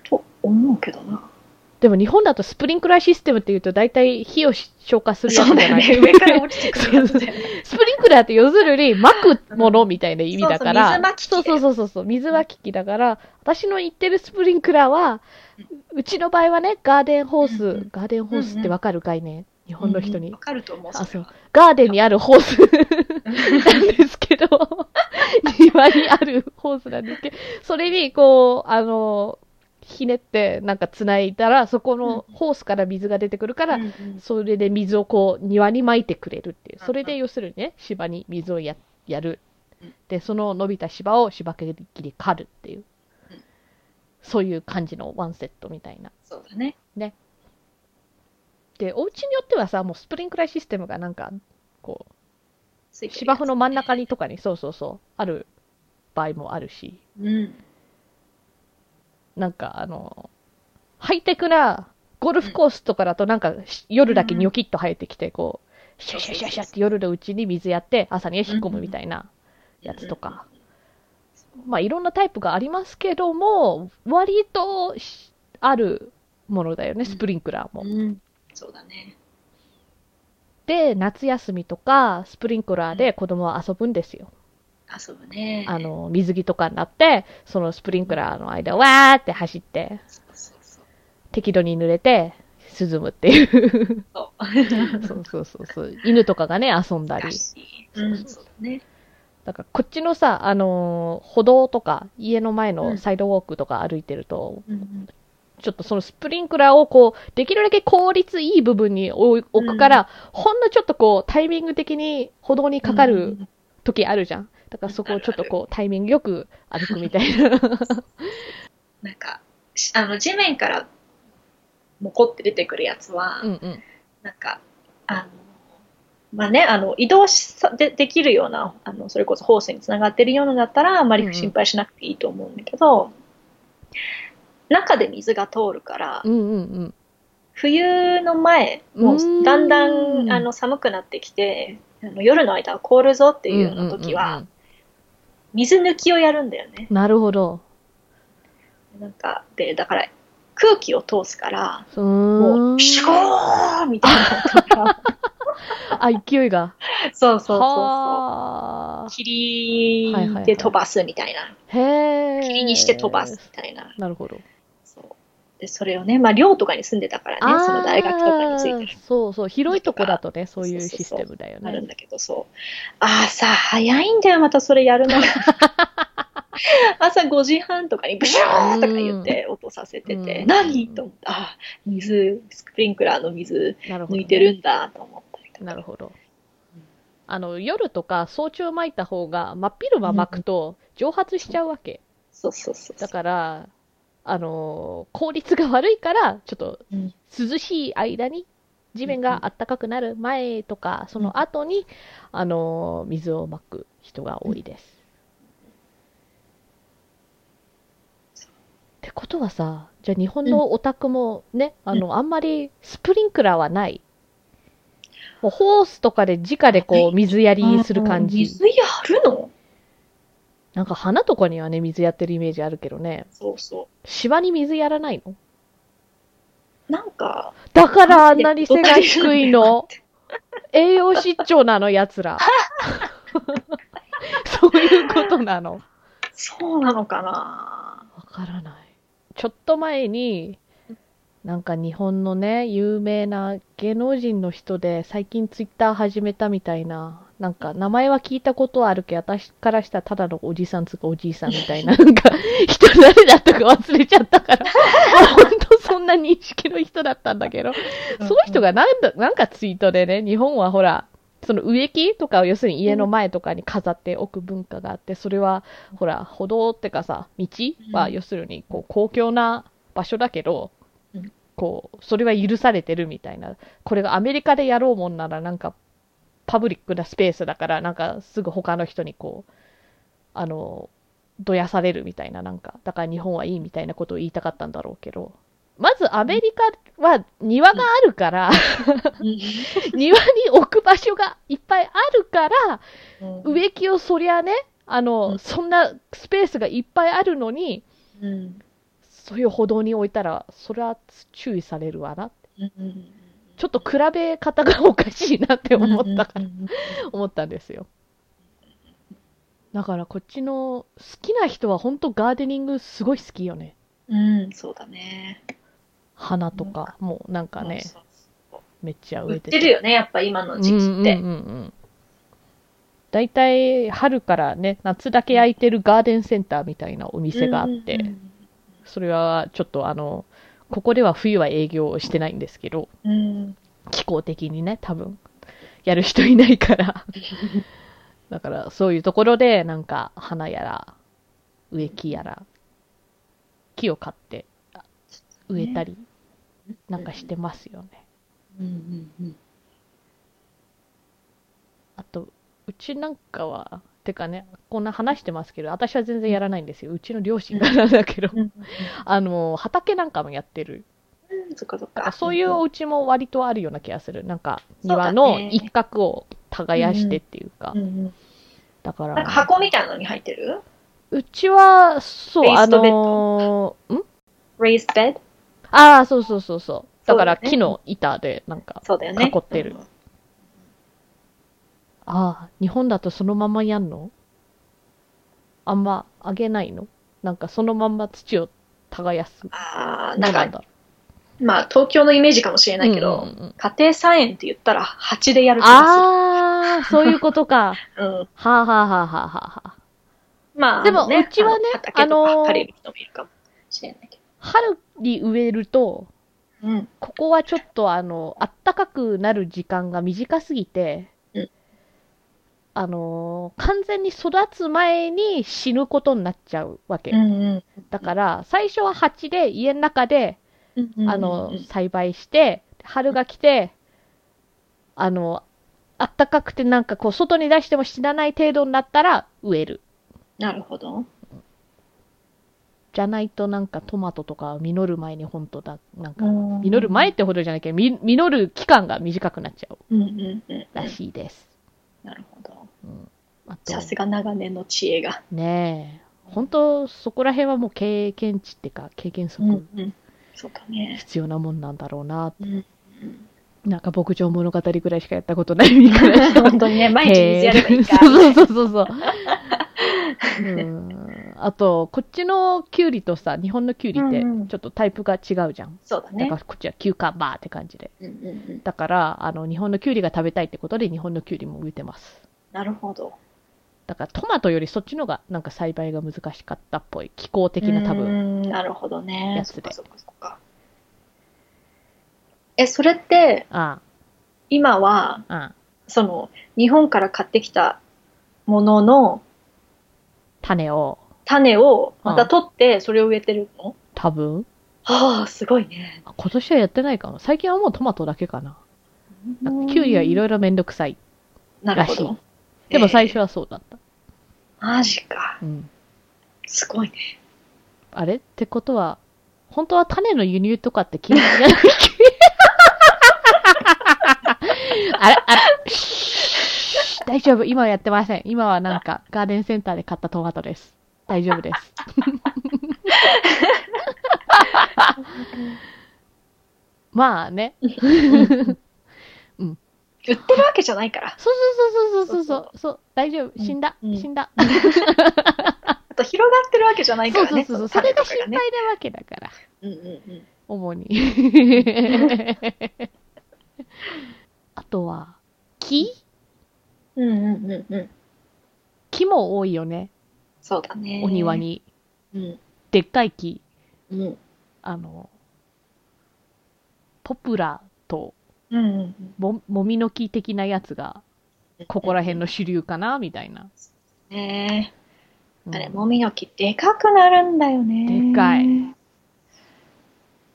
と思うけどな。でも日本だとスプリンクラーシステムって言うと大体火を消火するやつじゃない？ね。*laughs* 上から落ちてくるやつ。スプリンクラーって要するに撒くものみたいな意味だから、そうそう水巻き機そうそうそう水撒き機だから、私の言ってるスプリンクラーは、うちの場合はね、ガーデンホース、うんうんガーデンホースってわかる概念、日本の人にわ。かると思う。あ、そう。ガーデンにあるホースなんですけど、*laughs* 庭にあるホースなんですけど、それにこう、あの、ひねってなんか繋いだら、そこのホースから水が出てくるから、それで水をこう庭に撒いてくれるっていう。うんそれで要するにね、芝に水をややるうん。で、その伸びた芝を芝刈り刈るっていううん。そういう感じのワンセットみたいな。そうだね。で、お家によってはさ、もうスプリンクラーシステムがなんか、こう、芝生の真ん中にとかに、そうそうそう、ある場合もあるし、うん。なんかあの、ハイテクなゴルフコースとかだとなんかし夜だけニョキッと生えてきて、こう、シャシャシャシャって夜のうちに水やって朝に引っ込むみたいなやつとか。まあいろんなタイプがありますけども、割としあるものだよね、スプリンクラーも。うん。そうだね。で、夏休みとか、スプリンクラーで子供は遊ぶんですよ。遊ぶね。あの、水着とかになって、そのスプリンクラーの間、わーって走って、そうそうそう。適度に濡れて、涼むっていう。そう。*laughs* そうそうそうそう。犬とかがね、遊んだりそうだね。だから、こっちのさ、あのー歩道とか、家の前のサイドウォークとか歩いてると、うんちょっとそのスプリンクラーをこう、できるだけ効率いい部分に置くから、ほんのちょっとこう、タイミング的に歩道にかかる時あるじゃん。だからそこをちょっとこう、タイミングよく歩くみたいな。*laughs* なんか、しあの、地面からもこって出てくるやつは、うんうん。なんか、あの、まあね、あの、移動しさでできるような、あの、それこそホースにつながってるようなのだったら、あまり心配しなくていいと思うんだけど、中で水が通るから、うんうんうん。冬の前、もうだんだんあの寒くなってきて、あの夜の間は凍るぞっていうような時はうんうんうんうん、水抜きをやるんだよね。なるほど。なんか、で、だから空気を通すから、うもう、シュコーみたいな。*laughs* あ、勢いが。そうそうそうそはう。霧で飛ばすみたいな。あ。へえ。霧にして飛ばすみたいな。なるほど。そう。で、それをね、まあ寮とかに住んでたからね、その大学とかについてそうそう。広いとこだとね、そういうシステムだよね。あるんだけど、そう。朝早いんだよ、またそれやるのが。*laughs* 朝5時半とかにブシューとか言って音させてて、うん何？と思って、あ、水、スプリンクラーの水抜いてるんだと思ったりとか。なるほど。あの、夜とか早朝巻いた方が、真っ昼間巻くと蒸発しちゃうわけ。そうそうそう。だから、あのー効率が悪いから、ちょっとうん涼しい間に、地面が暖かくなる前とか、その後に、あのー水をまく人が多いです。ってことはさ、じゃあ日本のお宅もね、あの、あんまりスプリンクラーはない。もうホースとかで直でこう水やりする感じ。水やるの？なんか花とかにはね、水やってるイメージあるけどね。そうそ芝に水やらないの？う。なんか、だからあんなに背が低いの？栄養失調なの、奴ら。*laughs* そういうことなの。そうなのかな？わからない。ちょっと前に、なんか日本のね、有名な芸能人の人で最近ツイッター始めたみたいな、なんか名前は聞いたことはあるけど、私からしたらただのおじさんつうかおじいさんみたいな、*laughs* なんか人誰だったか忘れちゃったから、*laughs* 本当そそんな認識の人だったんだけど、その人がなんだ、なんかツイートでね、日本はほら、その植木とかを要するに家の前とかに飾っておく文化があって、それは、ほら、歩道ってかさ、道はうん。要するに、こう、公共な場所だけどうん、こう、それは許されてるみたいな。これがアメリカでやろうもんなら、なんか、パブリックなスペースだから、なんか、すぐ他の人にこう、あの、どやされるみたいな、なんか、だから日本はいいみたいなことを言いたかったんだろうけど、まずアメリカは庭があるから、庭に置く場所がいっぱいあるから、植木をそりゃね、あの、うん。そんなスペースがいっぱいあるのに、うん。そういう歩道に置いたら、それは注意されるわな。うんちょっと比べ方がおかしいなって思ったから、うん思ったんですよ。だからこっちの好きな人は本当ガーデニングすごい好きよね。うん、そうだね。花とか、もうなんかね、そうそうめっちゃ植えててるよね、やっぱ今の時期って。うんうんうんうん。だいたい春からね、夏だけ開いてるガーデンセンターみたいなお店があって、うんそれはちょっとあの、ここでは冬は営業してないんですけど、うん気候的にね、多分、やる人いないから。*laughs* だから、そういうところで、なんか、花やら、植木やら、木を買って、植えたり、なんかしてますよね。うんうんうんあと、うちなんかは、てかね、こんな話してますけど、私は全然やらないんですよ。うちの両親がなんだけど、あの、畑なんかもやってる。うんそういうお家も割とあるような気がする。なんか、庭の一角を耕してっていうかだから、なんか箱みたいなのに入ってる？うちは、そう、あのーん ?raised bed? ああ、そうそうそうそう。だから木の板で、なんか、そうだよね。ああ、日本だとそのままやんの？あんまあげないの？なんかそのまんま土を耕す。ああ、ななんんか、だまあ東京のイメージかもしれないけど、うんうんうん家庭菜園って言ったら鉢でやる気がああ、そういうことか。する。うん。はあ、はあはあはあはあはあ、まあ、でもあのうちはねあの春に植えると、ど。うん。ここはちょっとあの、あったかくなる時間が短すぎて、うんあのー完全に育つ前に死ぬことになっちゃうわけ。うんだから、最初は鉢で家の中で、うん。あの、栽培して、春が来て、あの、あったかくてなんかこう、外に出しても死なない程度になったら植える。なるほど。じゃないとなんかトマトとか実る前に本当だ、なんか、うん実る前ってほどじゃないけど、み実る期間が短くなっちゃううんうんうん。らしいです。なるほど。さすが長年の知恵が。ねえ、本当そこら辺はもう経験値っていうか、経験則うん。そうだね。必要なもんなんだろうな。うん。なんか牧場物語ぐらいしかやったことない身からして本当にね、毎日水やればいいか。そうそうそうそう。*laughs* うんあと、こっちのキュウリとさ、日本のキュウリってうんうんちょっとタイプが違うじゃん。そうだねだから。こっちはキューカンバーって感じで。うんうんうん。だから、あの、日本のキュウリが食べたいってことで日本のキュウリも植えてます。なるほど。だからトマトよりそっちのがなんか栽培が難しかったっぽい。気候的な多分。分。なるほどね。やつでそっかそっかそっか。え、それって、あ今は、あ。その、日本から買ってきたものの種を、種をまた取って、それを植えてるの？多分はあ、すごいね。あ今年はやってないかな。最近はもうトマトだけかな。なんかキュウリはいろいろめんどくさい。らしなるほど。でも最初は。はそうだった。マジか。うん。すごいね。あれってことは、本当は種の輸入とかって禁止じゃない *laughs* あれあれ *laughs* 大丈夫？今はやってません。今はなんかガーデンセンターで買ったトマトです。大丈夫です。*laughs* まあね。売ってるわけじゃないから。そうそうそうそうそうそう。そう大丈夫。死んだ。うん死んだ。*laughs* あと広がってるわけじゃないからね。そうそうそう。それが心配なね。わけだから。うんうんうん。主に。*laughs* あとは、木？うんうんうんうん。木も多いよね。そうだね。お庭。に。うん。でっかい木。うん。あの、ポプラとうん。ももみの木的なやつが、ここら辺の主流かなみたいな。ねうんあれ、もみの木でかくなるんだよね。でかい。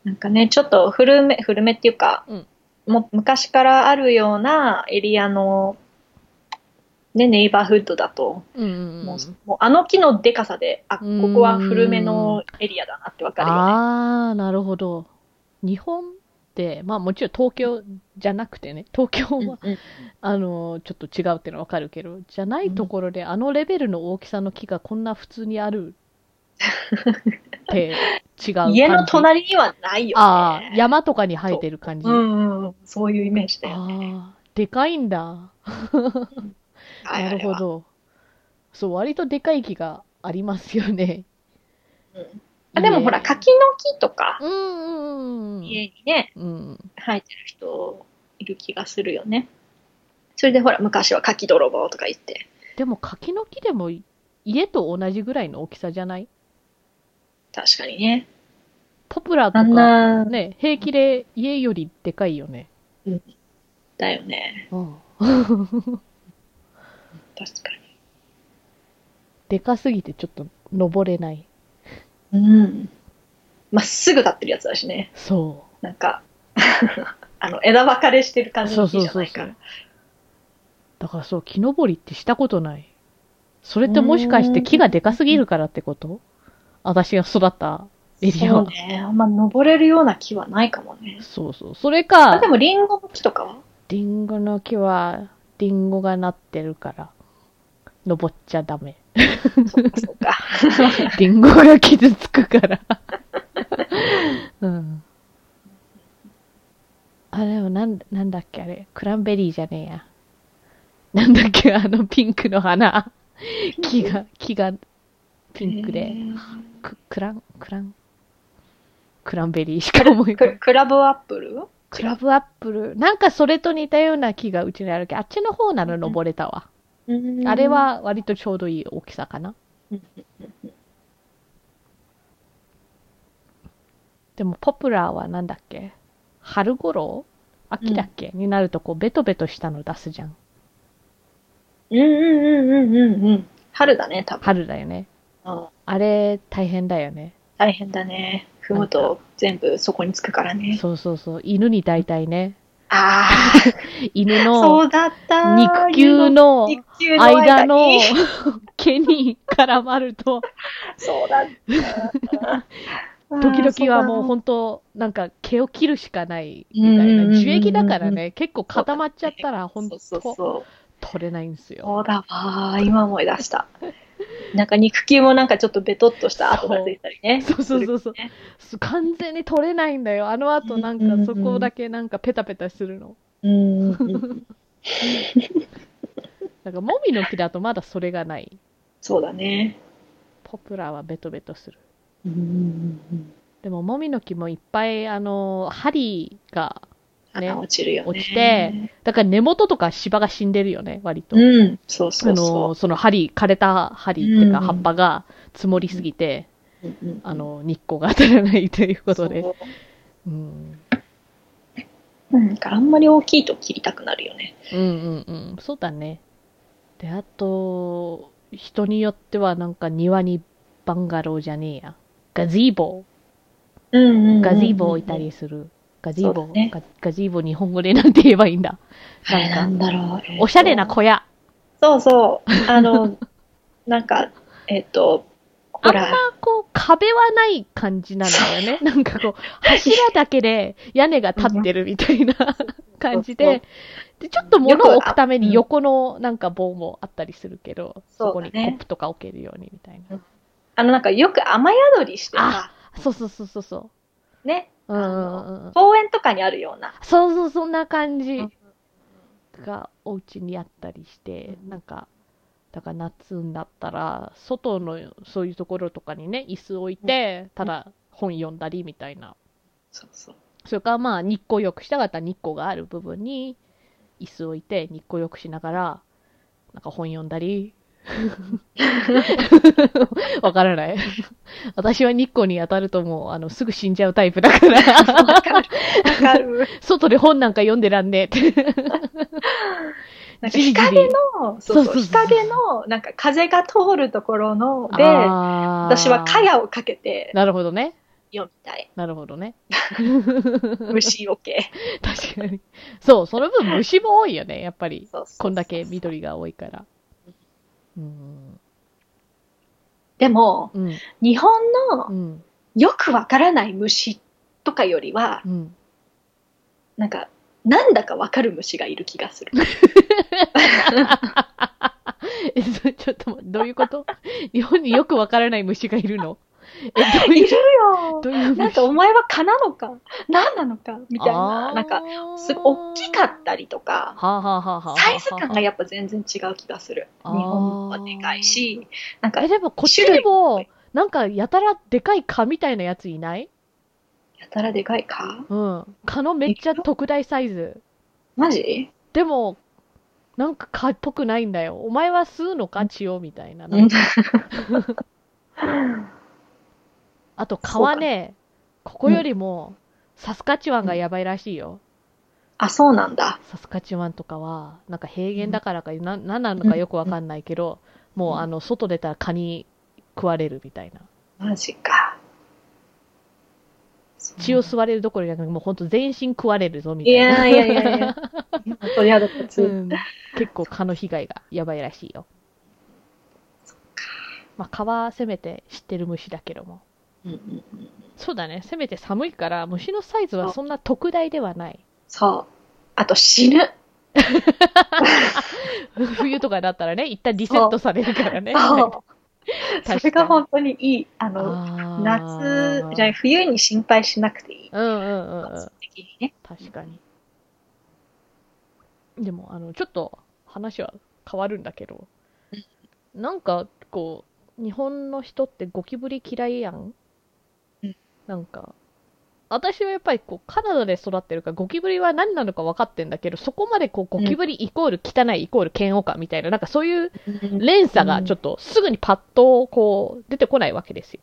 なんかね、ちょっと古め、古めっていうか、うんもう昔からあるようなエリアの、ね、ネイバーフッドだと、うんうんうんもうもうあの木のでかさで、あ、こうんこは古めのエリアだなってわかるよね。ああ、なるほど。日本まあもちろん東京じゃなくてね、東京は、うんうんあの、ちょっと違うっていうのはわかるけど、じゃないところで、あのレベルの大きさの木がこんな普通にあるって違う。家の隣にはないよね。ああ、山とかに生えてる感じ。うんうんうん、そういうイメージだよね。ああ、でかいんだ。はい *laughs* なるほ。ど。そう、割とでかい木がありますよね。うんあでもほら、家柿の木とか、うんうんうん。家にね、うん。生えてる人いる気がするよね。それでほら、昔は柿泥棒とか言って。でも柿の木でも家と同じぐらいの大きさじゃない？確かにね。ポプラとか、な、ね、平気で家よりでかいよね。だよね。うん。*laughs* 確かに。でかすぎてちょっと登れない。うん。まっすぐ立ってるやつだしね。そなんか、*laughs* あの、枝分かれしてるう。感じの木じゃないからそう。。だからそう、木登りってしたことない。それってもしかして木がでかすぎるからってこと？私が育ったエリアは。そうね。あんま登れるような木はないかもね。そうそう。それあ、かで、もリンゴの木とかは？リンゴの木は、リンゴがなってるから、登っちゃダメ。そうか、そうか。リンゴが傷つくから。*laughs* うん。あ、でもなん、なんだっけあれ？クランベリーじゃねえや。なんだっけ？あのピンクの花。木が、木がピンクで。ククラン、クラン、クランベリーしか思い浮かククラブアップル？クラブアップル。なんかそれと似たような木がうちにあるけど、あっちの方なら登れたわ。あれ、は割とちょうどいい大きさかな。でもポプラーはなんだっけ？春頃秋だっけ、になるとこうベトベトしたの出すじゃん。うんうんうんうんうんうん。春だね、多分。春だよね。うんあれ大変だよね。大変だね。踏むと全部そこにつくからね。そうそうそう。犬に大体ね。あ *laughs* 犬あ、その。肉球の間の。毛に絡まると、そうだった。時々はもうん本当なんか毛を切るしかないみたいな。樹液だからね、結構固まっちゃったら本当。取れないんですよ。そうだわー。今思い出した。なんか肉球もなんかちょっとベトっとした跡がついたりね。そうそうそうそうね完全に取れないんだよ。あの後なんかそこだけなんかペタペタするの。うん。なんかもみの木だとまだそれがない。そうだね。ポプラはベトベトする。うんでももみの木もいっぱいあの、針が、ね花落ちるよね。落ちて、だから根元とか芝が死んでるよね、割と。うん、そうそあうその、その針、枯れた針っていうかうん葉っぱが積もりすぎて、う。うんうんあ、の、日光が当たらないということで。そううん。なんかあんまり大きいと切りたくなるよね。うんうんうん。そうだね。で、あと、人によってはなんか庭にバンガローじゃねえや。ガジーボうんうんうんうんガジーボ置いたりする。ガジーボ、ねガガジーボ日本語でなんて言えばいいんだ。なんんだろう。えーとおしゃれな小屋。そうそう。あの、*laughs* なんか、えっと、ほあんまら、こう壁はない感じなんだよね。なんかこう、柱だけで屋根が立ってるみたいな *laughs* 感じで、で、ちょっと物を置くために横のなんか棒もあったりするけど、そこにコップとか置けるようにみたいな。あの、なんかよく雨宿りしてさ、そうそうそうそうそう。ね、うん。公園とかにあるような。そうそう、そんな感じうんがお家にあったりして、なんか、だから夏になったら、外のそういうところとかにね、椅子置いて、ただ本読んだりみたいな。そうそう。それからまあ日光浴したかったら日光がある部分に椅子置いて日光浴しながら、なんか本読んだり、*laughs* わからない。私は日光に当たるともう、あの、すぐ死んじゃうタイプだから、わかる。わかる。外で本なんか読んでらんねえって。なんか日陰の、そうそう、日陰の、なんか風が通るところので、私は蚊帳をかけてなるほどね。読みたい。なるほどね。*laughs* 虫よけ。確かに。そう、その分虫も多いよね、やっぱり。そうそうそうこんだけ緑が多いから。うん。でも、うん。日本うのん。よくわからない虫とかよりは、うん。なんか、なんだかわかる虫がいる気がする。*laughs* え、そちょっとどういうこと？日本によくわからない虫がいるの？*laughs* え、どう *laughs* いるよ。どういう虫なんかお前は蚊なのか？何なのか？みたいな。なんか、すごい大きかったりとか、はあ、はあはサイズ感がやっぱ全然違う気がする。日本はでかいし、なんか、え、でもこっちにも、なんかやたらでかい蚊みたいなやついない？やたらでかいかうん。蚊のめっちゃ特大サイズ。マジ？でも、なんか蚊っぽくないんだよ。お前は吸うのか？血を？みたいな。*laughs* うんあと蚊はね、ここよりも、サスカチワンがやばいらしいよ。あ、そうなんだ。サスカチワンとかは、なんか平原だからか、な、なんなのかよくわかんないけど、もうあの、外出たら蚊に食われるみたいな。マジか。血を吸われるどころじゃなくて、もうほんと全身食われるぞみたいいな。やいやいやいや。*laughs* 鳥肌立つ。うん、結構蚊の被害がやばいらしいよ。まあ蚊はせめて知ってる虫だけども。うんうんうんそうだね。せめて寒いから、虫のサイズはそんな特大ではない。そう。あと死ぬ。*laughs* 冬とかだったらね、一旦リセットされるからね。そ *laughs* れが本当にいい。あの、夏、じゃない冬に心配しなくていい。うんうんうんうん。的にね。確かに。でも、あの、ちょっと話は変わるんだけど、なんか、こう、日本の人ってゴキブリ嫌いやんなんか、私はやっぱりこう、カナダで育ってるから、ゴキブリは何なのか分かってんだけど、そこまでこう、ゴキブリイコール汚いイコール嫌悪感みたいな、なんかそういう連鎖がちょっとすぐにパッとこう、出てこないわけですよ。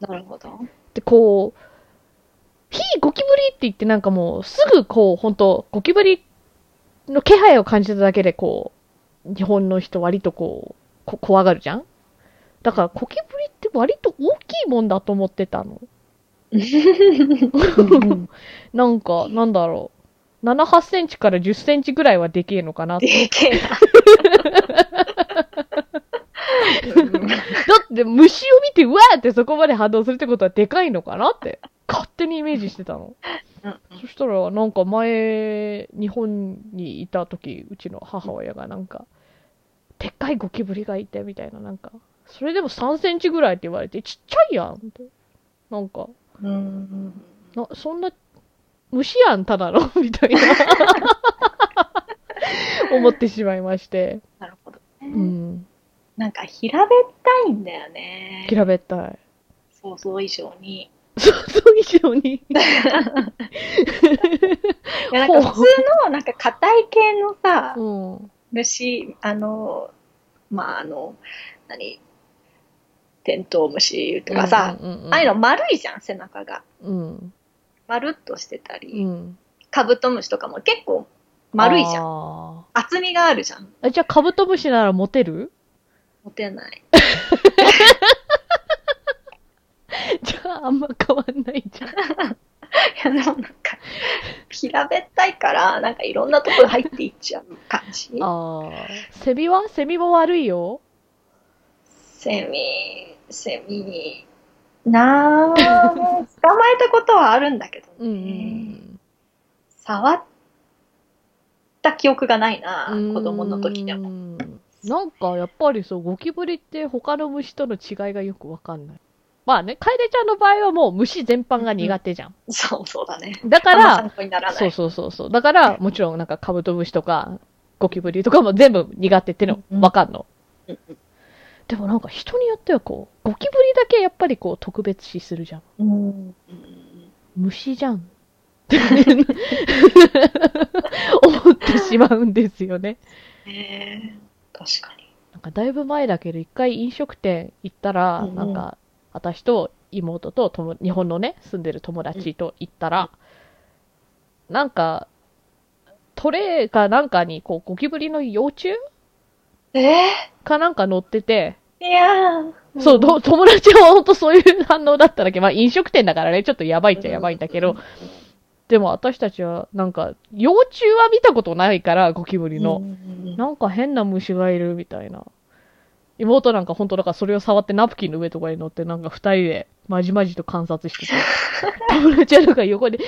なるほど。で、こう、非ゴキブリって言ってなんかもう、すぐこう、本当ゴキブリの気配を感じただけでこう、日本の人割とこう、こ怖がるじゃん？だから、ゴキブリって割と大きいもんだと思ってたの。なんか、なんだろう。7、8センチから10センチぐらいはでけえのかなって。でけえな。だって虫を見て、うわーってそこまで反応するってことはでかいのかなって、勝手にイメージしてたの。そしたら、なんか前、日本にいた時、うちの母親がなんか、でっかいゴキブリがいて、みたいな、なんか、それでも3センチぐらいって言われて、ちっちゃいやんって。なんか、うんなそんな、虫やん、ただの、*laughs* みたいな。*laughs* 思ってしまいまして。なるほどうね。ん。なんか平べったいんだよね。平べったい。想像以上に。想像以上に？*laughs* いやなんか普通のなんか硬い系のさ、うん。虫、あの、まああの、何、テントウムシとかさ、うんうんうん、ああいうの丸いじゃん、背中が。うん。まるっとしてたうり、ん。カブトムシとかも結構丸いじゃん。ん。厚みがあるじゃん。えじゃあ、カブトムシならモテる？持てない。*laughs* じゃあ、あんま変わんないじゃん。*laughs* いや、でもなんか、平べったいから、なんかいろんなところ入っていっちゃう感じ。ああ。セミは？セミも悪いよ。セミ、セミ、なあ、捕まえたことはあるんだけどね。うんうん触った記憶がないな、うん。子供の時でも。も。なんか、やっぱりそう、ゴキブリって他の虫との違いがよくわかんない。まあね、カエデちゃんの場合はもう虫全般が苦手じゃん。そうそうだね。だから。そうそうそうそう。だから、もちろんなんかカブトムシとか、ゴキブリとかも全部苦手ってのうんわかんの。うんうんでもなんか人によってはこう、ゴキブリだけやっぱりこう特別視するじゃん。うんうん虫じゃん。*laughs* 思ってしまうんですよね。へえ確かに。なんかだいぶ前だけど、一回飲食店行ったら、うんうんなんか、私と妹と友日本のね、住んでる友達と行ったら、なんか、トレーかなんかに、こう、ゴキブリの幼虫えかなんか乗ってて、ー、いやー。そう、と友達は本当そういう反応だっただけど、まあ飲食店だからね、ちょっとやばいっちゃやばいんだけど、でも私たちは、なんか、幼虫は見たことないから、ゴキブリの。うんなんか変な虫がいるみたいな。妹なんか本当だからそれを触ってナプキンの上とかに乗ってなんか二人でまじまじと観察してて。*laughs* 友達はなんか横で、いや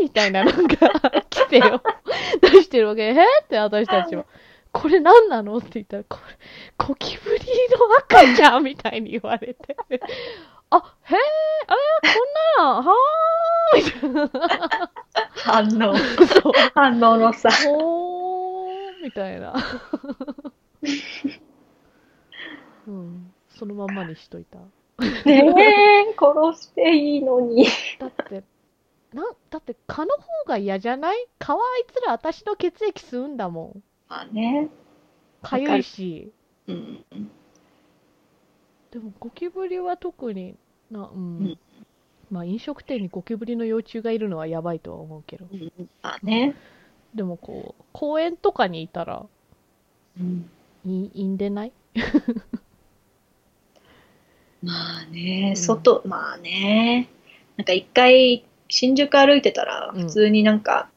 ーみたいななんか来てよ。*laughs* 出してるわけ。えって私たちは。これ何なのって言ったら、これ、ゴキブリの赤ちゃんみたいに言われて。*laughs* あ、へー、えー、こんなの、はーみたいな。反応。そう。反応のさ。ほーみたいな。*laughs* うん。そのまんまにしといた。ねえ、殺していいのに。だって、なん、だって蚊の方が嫌じゃない？蚊はあいつら私の血液吸うんだもん。まあね。かゆいし。うん。でもゴキブリは特にな、うん。うんまあ飲食店にゴキブリの幼虫がいるのはやばいとは思うけど。まあね。でもこう、公園とかにいたら、うん。いいいんでない？*laughs* まあね、うん外、まあね。なんか一回、新宿歩いてたら、うん普通になんか、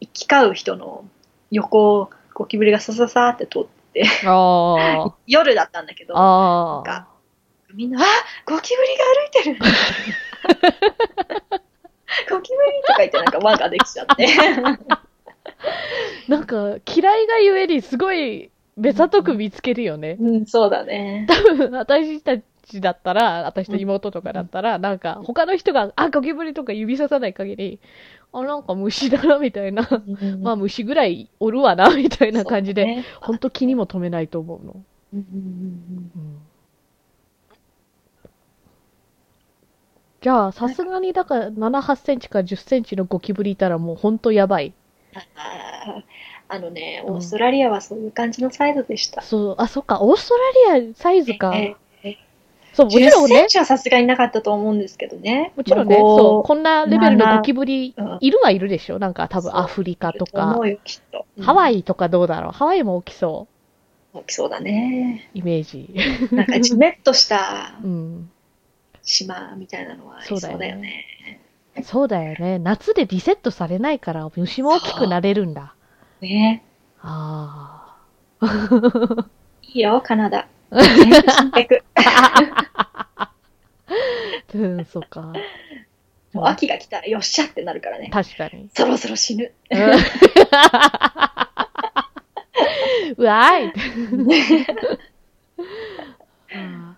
行き交う人の横をゴキブリがさささって通って。*laughs* 夜だったんだけど、なんか。みんな、あゴキブリが歩いてる *laughs* ゴキブリとか言ってなんか輪ができちゃって。なんか、嫌いがゆえにすごい、目ざとく見つけるよね。うん、そうだね。私たちだったら、私と妹とかだったら、なんか、他の人が、あ、ゴキブリとか指ささない限り、あ、なんか虫だな、みたいな。*laughs* まあ、虫ぐらいおるわな、みたいな感じで、ね。ほんと気にも留めないと思うの。うんうんうんうんじゃあ、さすがに、だから、7、8センチか10センチのゴキブリいたらもうほんとやばい。あのね、うんオーストラリアはそういう感じのサイズでした。そう、あ、そっか、オーストラリアサイズか。ええそう、もち10ろんねセン、チはさすがになかったと思うんですけどね。もちろんね、もそう、こんなレベルのゴキブリうん、いるはいるでしょなんか多分アフリカとか。ハワイイとかどうだろう？ハワイも大きそ大きそうだね。う、イメージ。なんかじめっとした *laughs* うん。島みたいなのはありそうだよね。そうだよね。夏でリセットされないから、虫も大きくなれるんだ。ねあ *laughs* いいよ、カナダ。うん、そうか。もう秋が来たらよっしゃってなるからね。確かに。そろそろ死ぬ。うんうわーいあ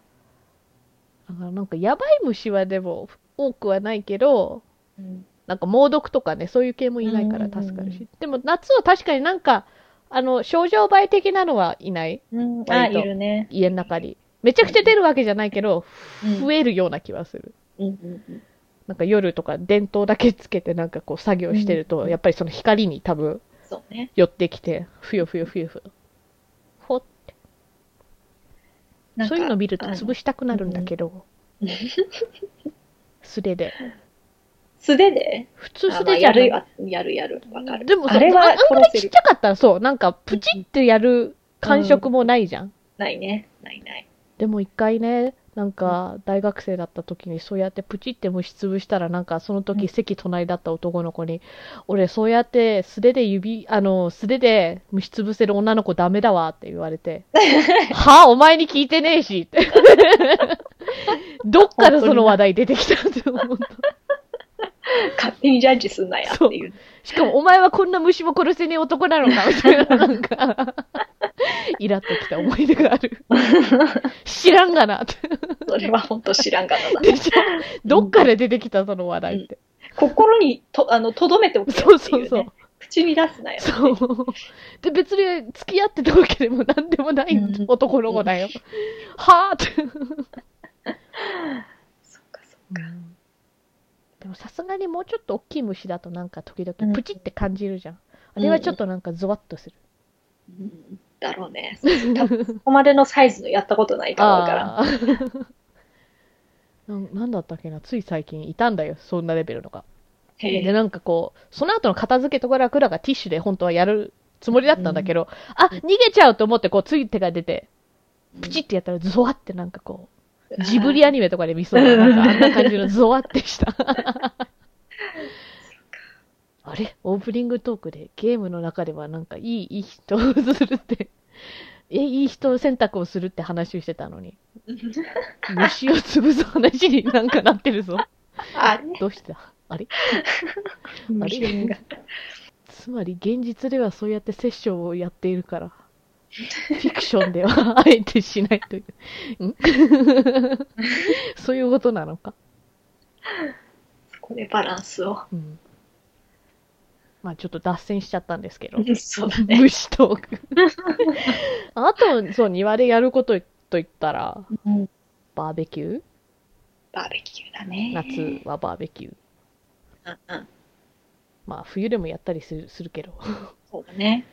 ーだからなんかやばい虫はでも多くはないけど、うんなんか猛毒とかね、そういう系もいないから助かるし。でも夏は確かになんか、あの、症状倍的なのはいない？うん、あ、いるね。家の中に。めちゃくちゃ出るわけじゃないけど、うん増えるような気はする。うんうんうんなんか夜とか電灯だけつけてなんかこう作業してると、うんやっぱりその光に多分そうね。寄ってきて、ふよふよふよふよ。ほって。そういうの見ると潰したくなるんだけど、うん *laughs* 素手で。素手で？普通あまあ素手じゃない。やるよ、やるやる。わかる。でもさあれはああんまり殺せるちっち。ゃかったらそう、なんかプチってやる感触もないじゃん。ないね。ないない。でも一回ね、なんか大学生だった時にそうやってプチって虫潰したらなんかその時うん席隣だった男の子に、俺そうやって素手で指、あの、素手で虫潰せる女の子ダメだわって言われて、*laughs* はあ、お前に聞いてねえしって。*laughs* どっからその話題出てきたって思った。*laughs* 勝手にジャッジすんなやっていう。しかもお前はこんな虫も殺せねえ男なのかみたいな、なんか、イラっときた思い出がある。*laughs* 知らんがなって。それは本当知らんかったな。でしょどっから出てきたその話題って。心にと、あの、とどめておけよそうっていう、ね。そうそう。口に出すなよ。そう。で、別に付き合ってたわけでも何でもないうん男の子だよ。はぁって。*laughs* そっかそっか。でもさすがにもうちょっと大きい虫だとなんか時うん。々プチって感じるじゃん。あれはちょっとなんかゾワッとする。うん。だろうね。多分そこまでのサイズのやったことないからわから。*laughs* なんなんだったっけな？つい最近いたんだよ。そんなレベルのが。でへえ。なんかこうその後の片付けとか楽らティッシュで本当はやるつもりだったんだけど、あ逃げちゃうと思ってこうつい手が出てプチってやったらゾワってなんかこうジブリアニメとかで見そうななんかあんな感じのゾワってした。あれ？オープニングトークでゲームの中ではなんかいいいい人をするって。えいい人選択をするって話をしてたのに。虫を潰す話になんかなってるぞ。あれ？どうしたあれ？*laughs* 虫が。つまり現実ではそうやってセッションをやっているから、フィクションではあえてしないという。ん？*laughs* そういうことなのか？そこでバランスを。うん。まあちょっと脱線しちゃったんですけど。*laughs* そうだね。虫トーク。*laughs* あと、そう、庭でやることと言ったら、うんバーベキュー？バーベキューだね。夏はバーベキュー。うんうん。まあ冬でもやったりするするけど。そうだね。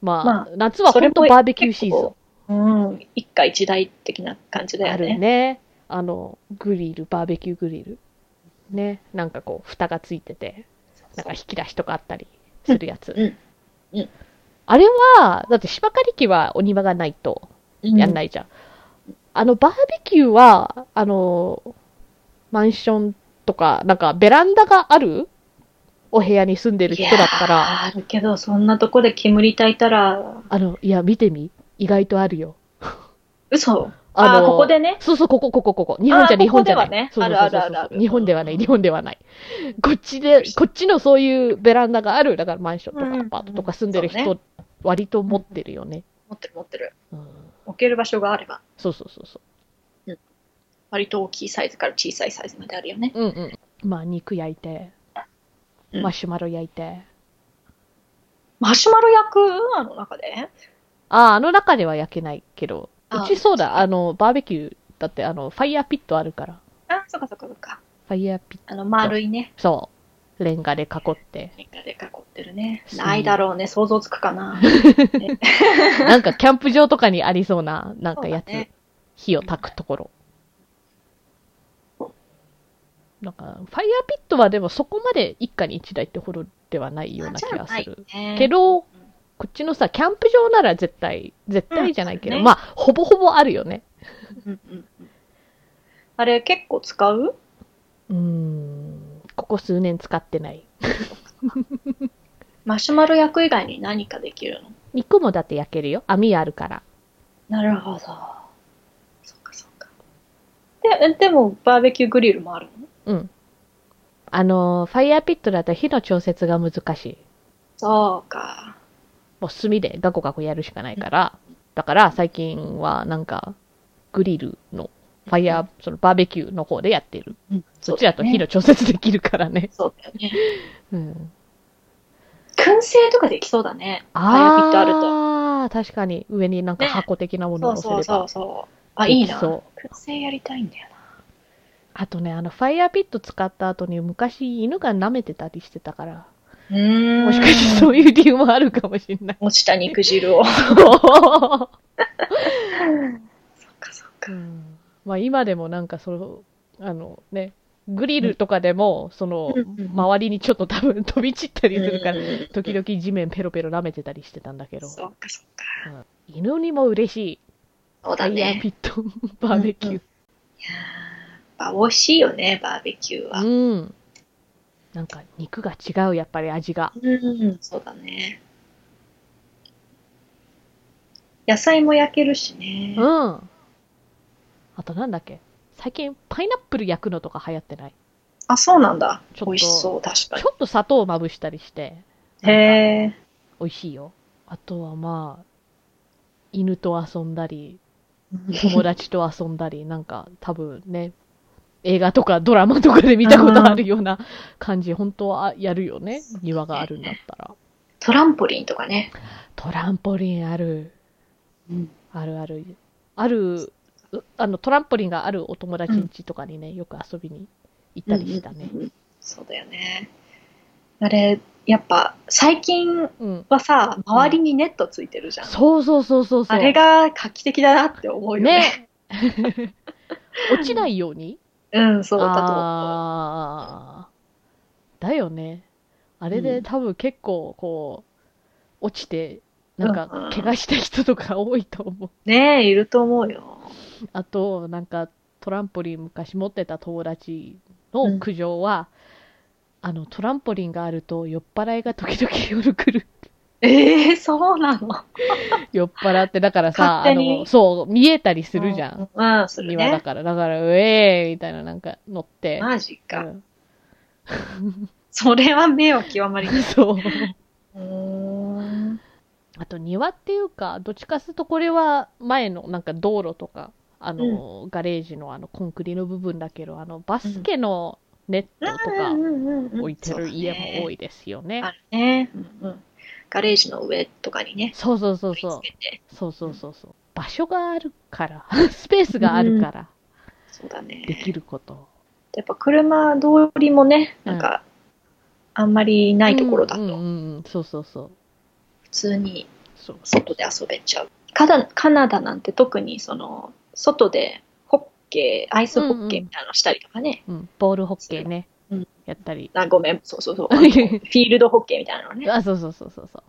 まあ、まあ夏は本当バーベキューシーズン結。うん。一家一台的な感じだよあるね。ね。あの、グリル、バーベキューグリル。ね。なんかこう、蓋がついてて、なんか引き出しとかあったりするやつ。うんうんあれは、だって芝刈り機はお庭がないとやんないいじゃん。あの、バーベキューは、あの、マンションとか、なんかベランダがあるお部屋に住んでる人だったら、ら。あるけど、そんなとこで煙焚いたら、あの、いや、見てみ？意外とあるよ。嘘？あーここでね？そうそう、ここ、ここ、ここ。日本じゃ、日本じゃない。ね？あるあるある日本ではない、日本ではない。こっちで、こっちのそういうベランダがある、だからマンションとうんうんうんかアパートとか住んでるそう人、割と持ってるよね。持ってる持ってる。うん。置ける場所があれば、そうそうそうそ割と大きいサイズから小さいサイズまであるよね。う。うんうん。まあ、肉焼いて、うんマシュマロ焼いて。マシュマロ焼くあの中で？ああ、あの中では焼けないけど、あうちそうだ、あの、バーベキュー、だって、あの、ファイヤーピットあるから。あ、そっかそっかそっか。ファイヤーピット、あの、丸いね。そう。レンガで囲って。レンガで囲ってるね。ないだろうね。想像つくかな。*laughs* なんか、キャンプ場とかにありそうな、なんかやつ。ね火を焚くところ。なんか、ファイヤーピットはでもそこまで一家に一台ってほどではないような気がする。ねけど、こっちのさ、キャンプ場なら絶対、絶対じゃないけど、うんねまあ、ほぼほぼあるよね。うんうんうんあれ結構使う？うーん、ここ数年使ってない。*laughs* マシュマロ焼く以外に何かできるの？肉もだって焼けるよ。網あるから。なるほど。そっかそっか。で、でもバーベキューグリルもあるの？うん。あの、ファイヤーピットだと火の調節が難しい。そうか。もう炭でガコガコやるしかないから、だから最近はなんか、グリルの、ファイヤー、そのバーベキューの方でやってる。うんそっちだと火の調節できるからね。そうだよね。*laughs* うん。燻製とかできそうだね。ファイヤーピットあると。ああ、確かに上になんかね箱的なものそうを乗せれば。そうそうそう。あ、いいな。燻製やりたいんだよあとね、あの、ファイヤーピット使った後に昔犬が舐めてたりしてたから、な。うーん。もしかしてそういう理由もあるかもしれない。落ちた肉汁を。そっかそっか。うんまあ今でもなんかその、あのね、グリルとかでも、そのうんうん、周りにちょっと多分飛び散ったりするから、うん時々地面ペロペロ舐めてたりしてたんだけど、そっかそっか。犬にも嬉しい。そうだファイヤーね。ピット、バーベキュー。いやーやっぱ美味しいよね、バーベキューは。うん。なんか肉が違う、やっぱり味が。うん、そうだね。野菜も焼けるしね。うん。あとなんだっけ？最近パイナップル焼くのとか流行ってない？あ、そうなんだ。ちょっと美味しそう、確かちょっと砂糖をまぶしたりして、に。へえ。美味しいよ。あとはまあ、犬と遊んだり、*laughs* 友達と遊んだり、なんか多分ね、映画とかドラマとかで見たことあるような感じ、本当はやるよね。庭があるんだったら。トランポリンとかね。トランポリンある。うん。あるある。ある、うあの、トランポリンがあるお友達ん家とかにね、よく遊びに行ったりしたね。うんうんうんそうだよね。あれ、やっぱ最近うん。はさ、周りにネットついてるじゃん。そうそうそうそうそう。あれが画期的だなって思うよね。ね。*laughs* 落ちないようにうん、そうだとだよね。あれでうん多分結構こう、落ちて、なんかうんうん怪我した人とか多いと思う。ねえ、いると思うよ。あと、なんかトランポリン昔持ってた友達の苦情は、あのトランポリンがあると酔っ払いが時々夜来る。ええそうなの？*laughs* 酔っ払って、だからさ、あの、そう、見えたりするじゃん。うん。うん、するね。庭だから、だから、うえーみたいななんか乗って。マジか。うん *laughs* それは目を極まりない。*laughs* そう。うーん。あと庭っていうか、どっちかするとこれは前のなんか道路とか、あの、ガレージのあのコンクリの部分だけど、あのバスケのネットとか置いてる家も多い。いですよね。ね。うんうん。ガレージの上とかにね。そうそうそうそうそうそうそうそう。場所があるから、*laughs* スペースがあるから、そうだね。できること。やっぱ車通りもね、なんか、あんまりないところだと、うんうんうん、そうそうそう。普通に外で遊べちゃう。カナカナダなんて特にその、外でホッケー、アイスホッケーみたいなのしたりとかね。うん、ボールホッケーね、うんやったり。あ、ごめん、そうそうそう。*laughs* フィールドホッケーみたいなのね。あ、そうそうそうそうそう。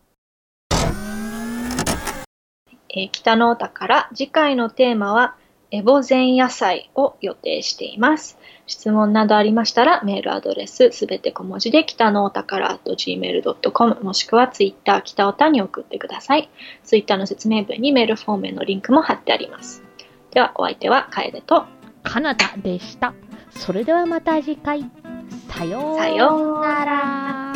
えー北のお宝、次回のテーマは、エボ前野菜を予定しています。質問などありましたら、メールアドレスすべて小文字で北のお宝 gmail.com もしくはツイッター北おたに送ってください。ツイッターの説明文にメールフォームへのリンクも貼ってあります。では、お相手は楓と、カナダでした。それではまた次回。さようさようなら。